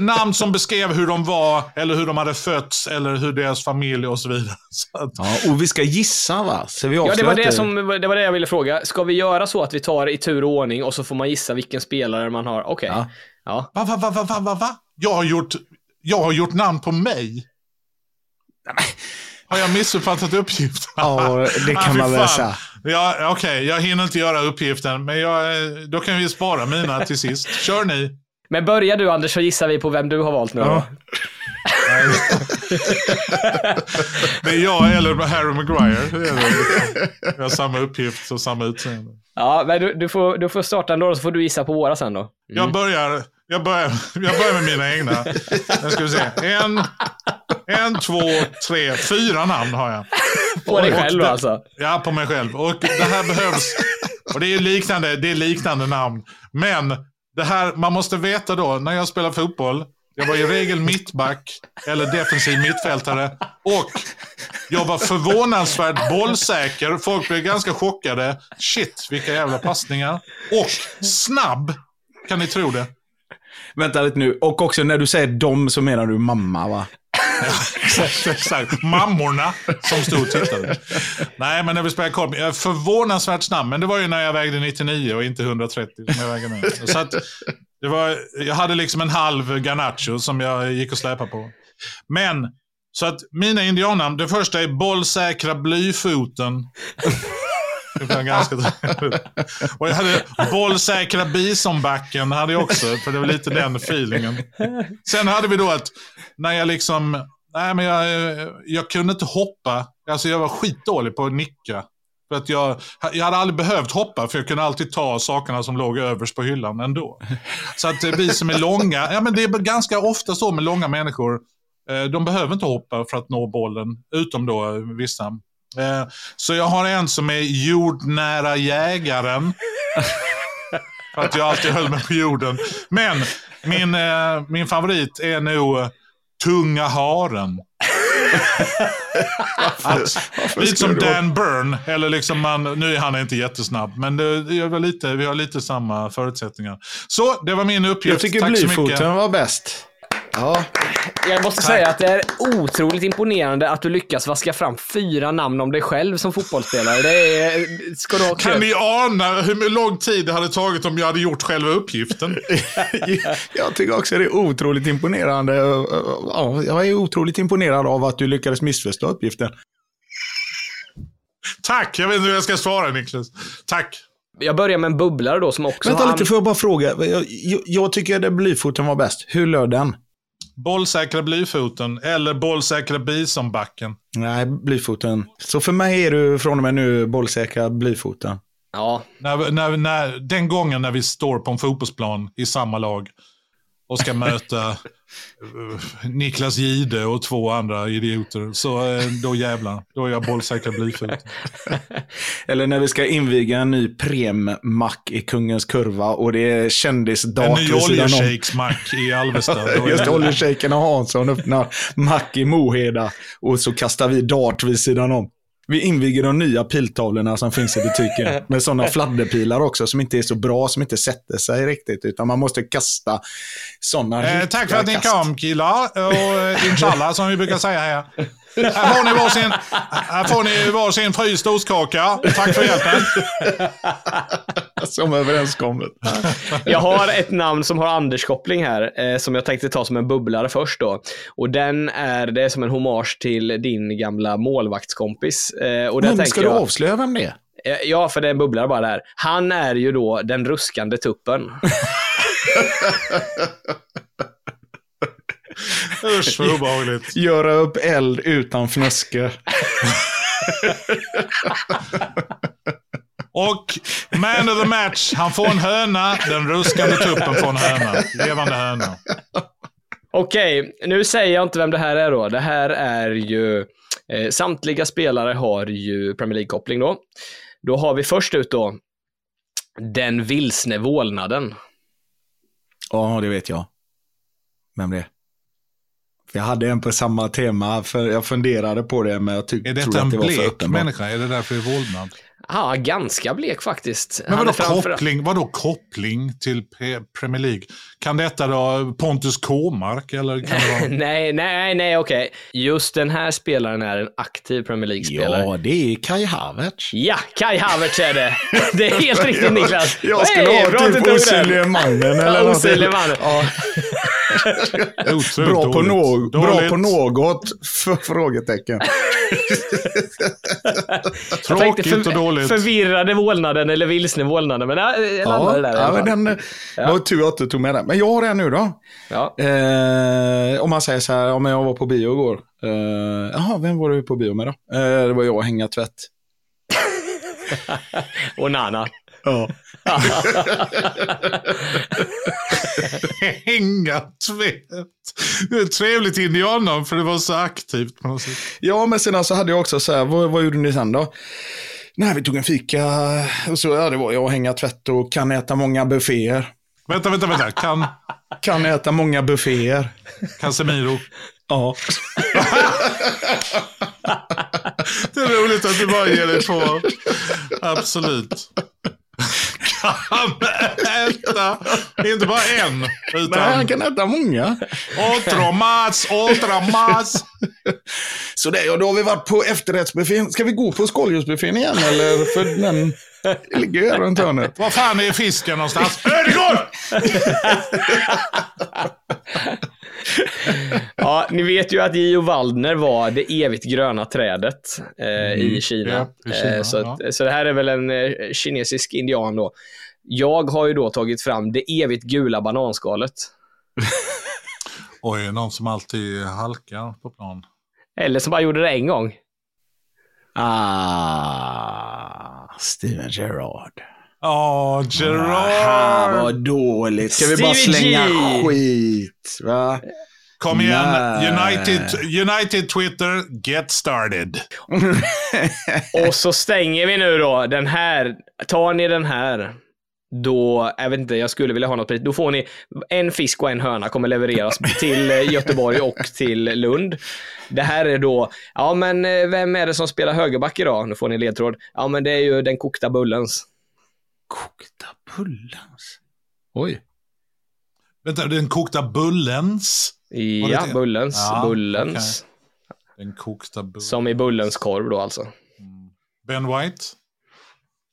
namn som beskrev hur de var, eller hur de hade fötts, eller hur deras familj och så vidare. Så att, ja, och vi ska gissa va? Så vi Ja, det var det, som, det var det jag ville fråga. Ska vi göra så att vi tar i tur och ordning och så får man gissa vilken spelare man har? Okej. Ja. Ja. va, va, va, va, va, va, va? Jag har gjort, jag har gjort namn på mig. Har jag missuppfattat uppgiften? Ja, det Ah, kan fy man väl säga. Ja, Okej, jag hinner inte göra uppgiften, men jag, då kan vi spara mina till sist. Kör ni. Men börjar du Anders så gissar vi på vem du har valt nu. Ja. Det är jag eller Harry Maguire. Det. Vi har samma uppgift och samma utseende. Ja, men du, du, får, du får starta ändå så får du gissa på våra sen då. Jag, börjar, jag, börjar, jag börjar med mina egna. Nu ska vi se. En, en, två, tre, fyra namn har jag. På dig själv det- alltså. Ja, på mig själv. Och det här behövs. Och det är liknande, det är liknande namn. Men det här, man måste veta då, när jag spelar fotboll, jag var i regel mittback eller defensiv mittfältare. Och jag var förvånansvärt bollsäker. Folk blev ganska chockade. Shit, vilka jävla passningar. Och snabb. Kan ni tro det? Vänta lite nu. Och också när du säger dom så menar du mamma va? Exakt, exakt. Mammorna som stod och tittade. Nej, men när vi spelade korp, jag är förvånansvärt snabb. Men det var ju när jag vägde 99 och inte 130 som jag väger nu. Så att det var, jag hade liksom en halv ganacho som jag gick och släpade på. Men, så att mina indiannamn, det första är bollsäkra blyfoten. Det var ganska trevligt. Och jag hade bollsäkra bisonbacken, hade jag också, för det var lite den feelingen. Sen hade vi då att, när jag liksom, nej men jag, jag kunde inte hoppa. Alltså jag var skitdålig på att nicka. För att jag, jag hade aldrig behövt hoppa, för jag kunde alltid ta sakerna som låg överst på hyllan ändå. Så att eh, vi som är långa, ja men det är ganska ofta så med långa människor. Eh, de behöver inte hoppa för att nå bollen, utom då vissa. Eh, Så jag har en som är jordnära jägaren. För att jag alltid höll mig på jorden. Men min, eh, min favorit är nog Tunga haren. Att, lite som Dan Byrne, eller liksom man, nu är han inte jättesnabb, men det, det är lite, vi har lite samma förutsättningar. Så, det var min uppgift. Jag tycker Tack så mycket. blyfoten var bäst. Ja, Jag måste säga att det är otroligt imponerande att du lyckas vaska fram fyra namn om dig själv som fotbollsspelare. Det är, ska du ha Kan ni ana hur lång tid det hade tagit om jag hade gjort själva uppgiften? jag tycker också det är otroligt imponerande. Ja, jag är otroligt imponerad av att du lyckades missförstå uppgiften. Tack, jag vet inte hur jag ska svara Niklas. Tack. Jag börjar med en bubblare då som också Vänta har lite, får jag bara fråga. Jag, jag, jag tycker att blyfoten var bäst. Hur löd den? Bollsäkra blyfoten eller bollsäkra bisonbacken. Nej, blyfoten. Så för mig är du från och med nu bollsäkra blyfoten. Ja, När, när, när, den gången när vi står på en fotbollsplan i samma lag och ska möta Niklas Gide och två andra idioter, så eh, då jävlar, då är jag bollsäkra blyfoten. Eller när vi ska inviga en ny premmack i Kungens Kurva och det är En kändisdart ny oljeshejksmack i Alvesta. Just oljeshejken och Hansson öppnar mack i Moheda och så kastar vi dart vid sidan om. Vi inviger de nya piltavlorna som finns i butiken. Med sådana fladderpilar också som inte är så bra, som inte sätter sig riktigt. Utan man måste kasta sådana Eh, tack för att ni kast. kom killar och eh, inshallah som vi brukar säga här. Här får ni varsin, här får ni varsin fryst ostkaka. Tack för hjälpen. Som överenskommet. Jag har ett namn som har Anders-koppling här, eh, som jag tänkte ta som en bubblare först då. Och den är, det är som en hommage till din gamla målvaktskompis. Eh, och Men ska du jag, avslöja vem det är? Eh, Ja, för det är en bubblare bara där. Han är ju då den ruskande tuppen. Usch vad obehagligt. Göra upp eld utan fnöske. Och man of the match, han får en höna. Den ruskande tuppen får en höna. Levande höna. Okej, nu säger jag inte vem det här är då. Det här är ju, eh, samtliga spelare har ju Premier League-koppling då. Då har vi först ut då, den vilsne vålnaden. Ja, det vet jag. Vem det är. Jag hade en på samma tema, för jag funderade på det, men jag tyckte Är detta en att det var för blek uppenbart. människa? Är det därför det är vålnad? Ja, ganska blek faktiskt. Men vadå är framför- koppling, vadå koppling till Premier League? Kan detta då Pontus Kåmark eller kan det vara... Nej, nej, nej, okej. Just den här spelaren är en aktiv Premier League-spelare. Ja, det är Kai Havertz. Ja, Kai Havertz är det. Det är helt riktigt Niklas. Jag skulle Hey, ha typ osynlige mannen eller Ja, något. osynlige mannen. Ja, Bra, på nå- bra på något, för frågetecken. Tråkigt och dåligt. Förvirrade vålnaden eller vilsne vålnaden, men jag, jag landade där. ja, men den, det var tur jag inte tog med den. Men jag har en nu då. ja. Eh, om man säger så här, om jag var på bio igår. Eh, jaha, vem var du på bio med då? Eh, det var jag och Hänga Tvätt. Och Nana. Ja. Hänga tvätt. Det är ett trevligt indiannamn för det var så aktivt på något sätt. ja, men sen så hade jag också så här, vad, vad gjorde ni sen då? Nej, vi tog en fika och så, ja, det var jag och Hänga Tvätt och kan äta många bufféer. Vänta, vänta, vänta. Kan Kan äta många bufféer. Casemiro. Ja. Det är roligt att du bara ger dig på. Absolut. Kan äta. Inte bara en. Nej, Utan han kan äta många. otro mas, otro mas. Så det, ja, då har vi varit på efterrättsbuffén. Ska vi gå på skaldjursbuffén igen eller? För den ligger ju här runt hörnet. Var fan är fisken någonstans? Ödegård! ja, ni vet ju att Gio Waldner var det evigt gröna trädet eh, i Kina. Mm. Ja, i Kina, eh, så, ja. så det här är väl en eh, kinesisk indian då. Jag har ju då tagit fram det evigt gula bananskalet. Oj, någon som alltid halkar på plan. Eller som bara gjorde det en gång. Ah, Steven Gerrard. Ja, Ah, Gerard. vad dåligt. Ska vi bara Stevie slänga G. skit? Va? Kom igen, Nej. United, United Twitter, get started. Och så stänger vi nu då den här. Tar ni den här, då, jag vet inte, jag skulle vilja ha något pris. Då får ni en fisk och en höna kommer levereras till eh, Göteborg och till Lund. Det här är då, ja men eh, vem är det som spelar högerback idag? Nu får ni ledtråd. Ja men det är ju den kokta bullens. Kokta bullens. Oj. Vänta, den kokta bullens. Det Ja, det? bullens. Ja, bullens. Den kokta bullens. Som i bullens korv då alltså. Ben White?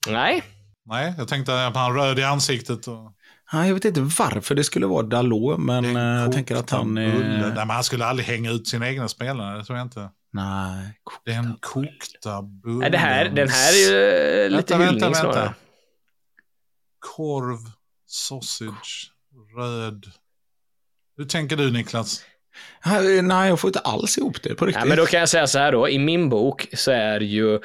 Nej, Nej, jag tänkte att han röd i ansiktet. Och... Ja, jag vet inte varför det skulle vara Dalot, men eh, jag tänker att han Kokta bullen. är... Nej, men han skulle aldrig hänga ut sina egna spelare, det tror jag inte. Nej. Den kokta bullens. Nej, det här, den här är ju eh, lite Vänta, hyllning vänta, snarare. vänta. Korv, sausage, röd. Hur tänker du Niklas? Nej, jag får inte alls ihop det på riktigt. Ja, men då kan jag säga så här då. I min bok så är ju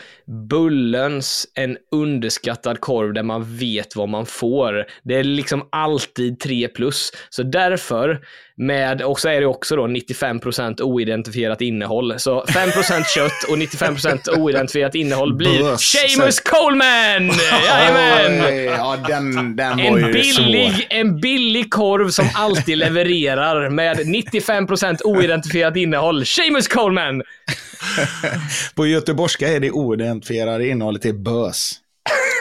Bullens en underskattad korv där man vet vad man får. Det är liksom alltid 3 plus. Så därför, med, och så är det också då 95% oidentifierat innehåll. Så 5% kött och 95% oidentifierat innehåll blir Seamus Coleman! Jajamän! Ja, den, den var En ju billig, svår. en billig korv som alltid levererar med 95% oidentifierat innehåll. Seamus Coleman! På göteborgska är det oidentifierade innehållet är bös.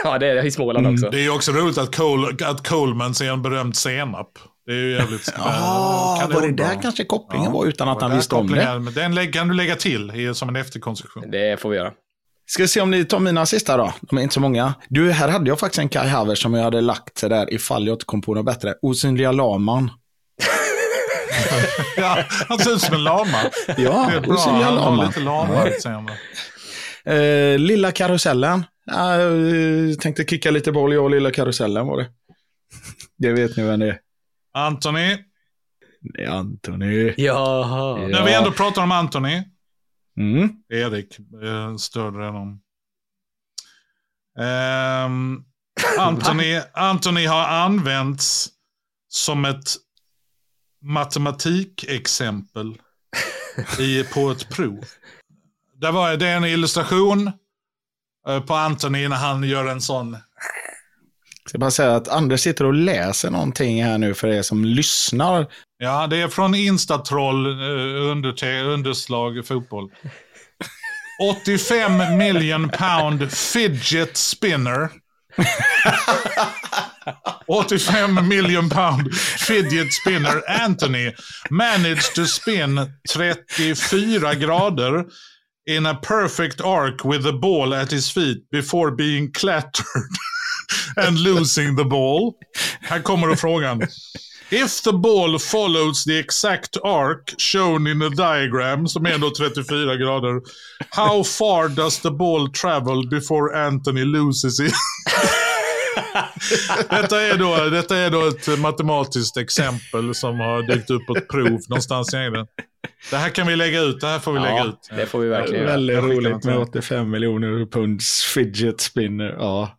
Ja, det är i Småland också. Det är ju också roligt att, Cole, att Coleman ser en berömd senap. Det är ju jävligt kanon var det där kanske kopplingen Ja, var utan att han visste om det? Men den kan du lägga till som en efterkonstruktion. Det får vi göra. Ska vi se om ni tar mina sista då. De är inte så många. Du, här hade jag faktiskt en Kai Havertz som jag hade lagt där ifall jag inte kom på något bättre. Osynliga laman. Ja, han ser ut som en lama. Ja, osynliga han har lite lama-utseende. Eh, lilla karusellen. Ja, Jag tänkte kicka lite boll, jag och lilla karusellen var det. Det vet ni vem det är. Anthony, Det är Anthony. Jaha. när vi ändå pratar om Anthony. Mm. Erik eh, störde redan. Ehm, Anthony, Anthony har använts som ett matematikexempel i, på ett prov. Där var det en illustration eh, på Anthony när han gör en sån. Ska bara säga att Anders sitter och läser någonting här nu för er som lyssnar. Ja, det är från Instatroll eh, under, underslag fotboll. 85 million pound fidget spinner. 85 million pound fidget spinner Anthony managed to spin 34 grader in a perfect arc with the ball at his feet before being clattered and losing the ball. Här kommer då frågan. If the ball follows the exact arc shown in the diagram, som är då 34 grader, how far does the ball travel before Anthony loses it? detta, är då, detta är då ett matematiskt exempel som har dykt upp på ett prov någonstans i England. Det här kan vi lägga ut, det här får vi lägga Ja, ut. det får vi verkligen. Väldigt roligt med dig. 85 miljoner punds fidget spinner. Ja.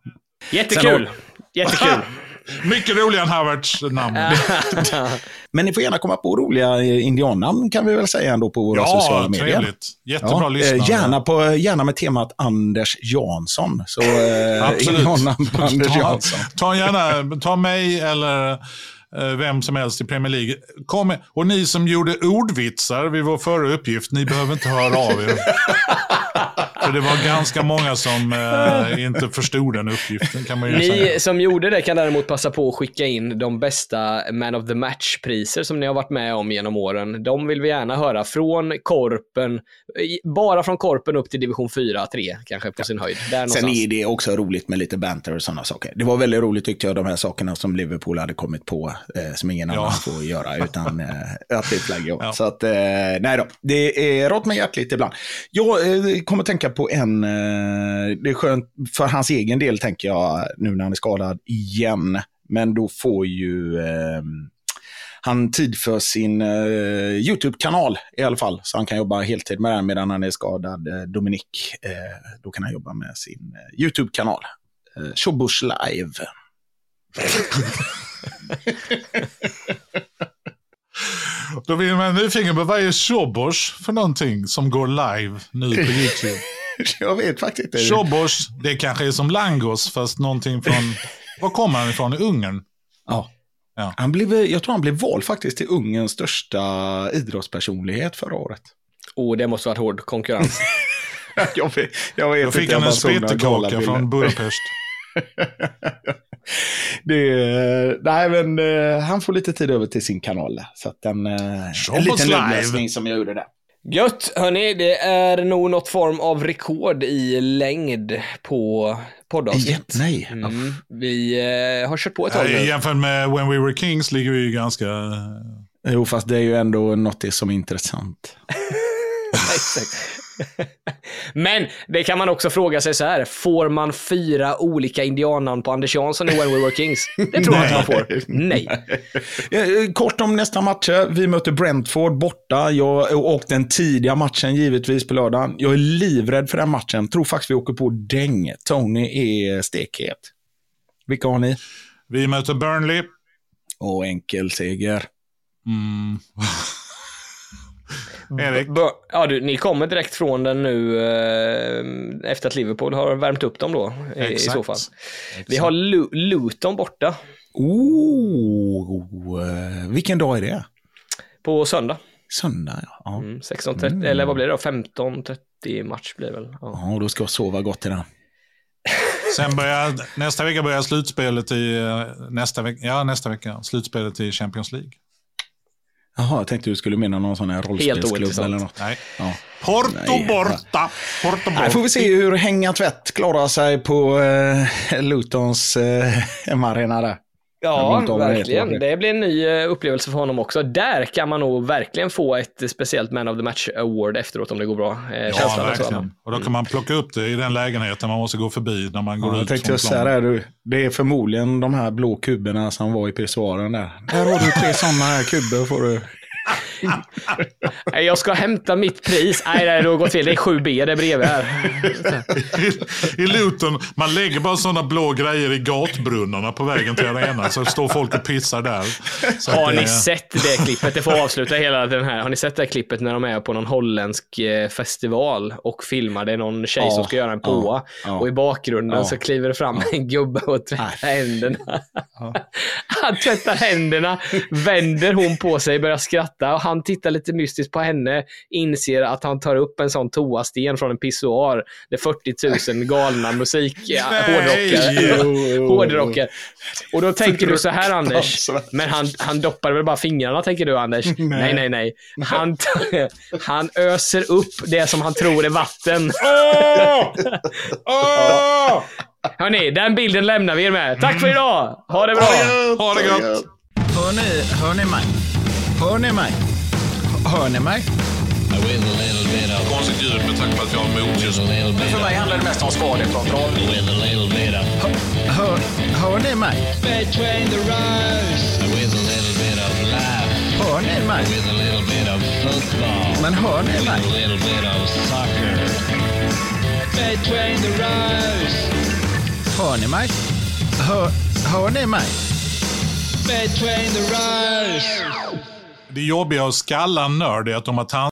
Jättekul. Jättekul. Mycket roligare än Havertz namn. Men ni får gärna komma på roliga eh, indiannamn kan vi väl säga ändå på våra sociala Ja, medier. trevligt. Jättebra Ja, eh, gärna, på, gärna med temat Anders Jansson. Så eh, Absolut. indiannamn på Anders Ta- Jansson. Ta gärna, ta mig eller eh, vem som helst i Premier League. Kom, och ni som gjorde ordvitsar vid vår förra uppgift, ni behöver inte höra av er. För det var ganska många som eh, inte förstod den uppgiften kan man ju Ni säga. som gjorde det kan däremot passa på att skicka in de bästa Man of the Match-priser som ni har varit med om genom åren. De vill vi gärna höra från Korpen, bara från Korpen upp till division 4, 3 kanske på sin höjd. Där Sen är det också roligt med lite banter och sådana saker. Det var väldigt roligt tyckte jag, de här sakerna som Liverpool hade kommit på, eh, som ingen Ja. annan får göra, utan eh, att det är flaggor. Ja. Så att, eh, nej då, det är rått med hjärtligt ibland. Jag eh, kommer tänka på en, eh, det är skönt för hans egen del tänker jag, nu när han är skadad igen. Men då får ju eh, han tid för sin eh, YouTube-kanal i alla fall. Så han kan jobba heltid med den medan han är skadad. Eh, Dominik, eh, då kan han jobba med sin eh, YouTube-kanal. Eh, Showbush live. Då vill man nyfiken på vad är Shobosh för någonting som går live nu på YouTube? jag vet faktiskt inte. Shobosh, det kanske är som Langos fast någonting från, var kommer han ifrån? Ungern? Ja. Ja. Han blev, jag tror han blev vald faktiskt till Ungerns största idrottspersonlighet förra året. Oh, det måste varit hård konkurrens. jag vet, jag vet Då fick inte, han en spettekaka från. Budapest. det, nej, men eh, han får lite tid över till sin kanal. Så att den, eh, en liten live. uppläsning som jag gjorde där. Gött, hörni, det är nog något form av rekord i längd på poddavsnitt. Nej. Mm, vi eh, har kört på ett tag nu. jämfört med When We Were Kings ligger vi ju ganska... Jo, fast det är ju ändå något som är intressant. Exakt. Men det kan man också fråga sig så här, får man fyra olika indiannamn på Anders Jansson i When We Were Kings? Det tror jag inte man får. Nej. Kort om nästa matcher. Vi möter Brentford borta. Jag, och den tidiga matchen givetvis på lördagen. Jag är livrädd för den matchen. Tror faktiskt vi åker på däng. Tony är stekhet. Vilka har ni? Vi möter Burnley. Och enkel seger. Mm. Erik? B- Ja, du, ni kommer direkt från den nu eh, efter att Liverpool har värmt upp dem då, i, i så fall. Vi har Lu- Luton borta Oh, eh, vilken dag är det? på söndag. Söndag, ja. ja. Mm, 16.30, eller vad blir det då? 15.30 match blir det väl? Ja. Ja, då ska jag sova gott i den. Sen börjar, nästa vecka börjar slutspelet i, eh, nästa vecka, ja nästa vecka, slutspelet i Champions League. Jaha, jag tänkte du skulle mena någon sån här rollspelsklubb eller något. Nej, Ja. Porto Nej, borta. Porto borta. får vi se hur Hänga Tvätt klarar sig på eh, Lutons eh, hemmaarena där. Ja, verkligen. det. Blir en ny eh, upplevelse för honom också. Där kan man nog verkligen få ett speciellt Man of the Match Award efteråt om det går bra. Eh, Ja, känslan och så. verkligen. Och då kan man plocka upp det i den lägenheten man måste gå förbi när man går Ja, jag ut tänkte jag säga det, det är förmodligen de här blå kuberna som var i pissoaren där. Där har du tre sådana här kuber får du. Nej, Jag ska hämta mitt pris. Nej, nej, det har gått fel. Det är 7B där bredvid här. I, I Luton, man lägger bara sådana blå grejer i gatbrunnarna på vägen till arenan. Så står folk och pissar där. Så Har att ni det- sett det klippet? Det får avsluta hela den här. Har ni sett det här klippet när de är på någon holländsk eh, festival och filmar? Det är någon tjej Ja, som ska göra en påa ja, och i bakgrunden ja. så kliver det fram en gubbe och tvättar händerna. Han tvättar händerna, vänder hon på sig, börjar skratta och han tittar lite mystiskt på henne, inser att han tar upp en sån toasten från en pissoar. Det är 40 000 galna musik, ja, hårdrockare. Hårdrockare. Och då tänker du så här Anders, men han, han doppar väl bara fingrarna tänker du Anders? Nej, nej, nej. Han, t- han öser upp det som han tror är vatten. Hörni, den bilden lämnar vi er med. Tack för idag! Ha det bra! Ha det gott! Hör ni, hör ni mig? Hör ni mig? Hör ni mig? Konstigt ljud med tanke på att jag har nu. För mig handlar det mest om skadekontroll. Hör, hör ni mig? Hör ni mig? Men hör ni mig? Hör ni mig? Hör, hör ni mig? Between the rows. Det jobbiga att skalla en nörd är att de har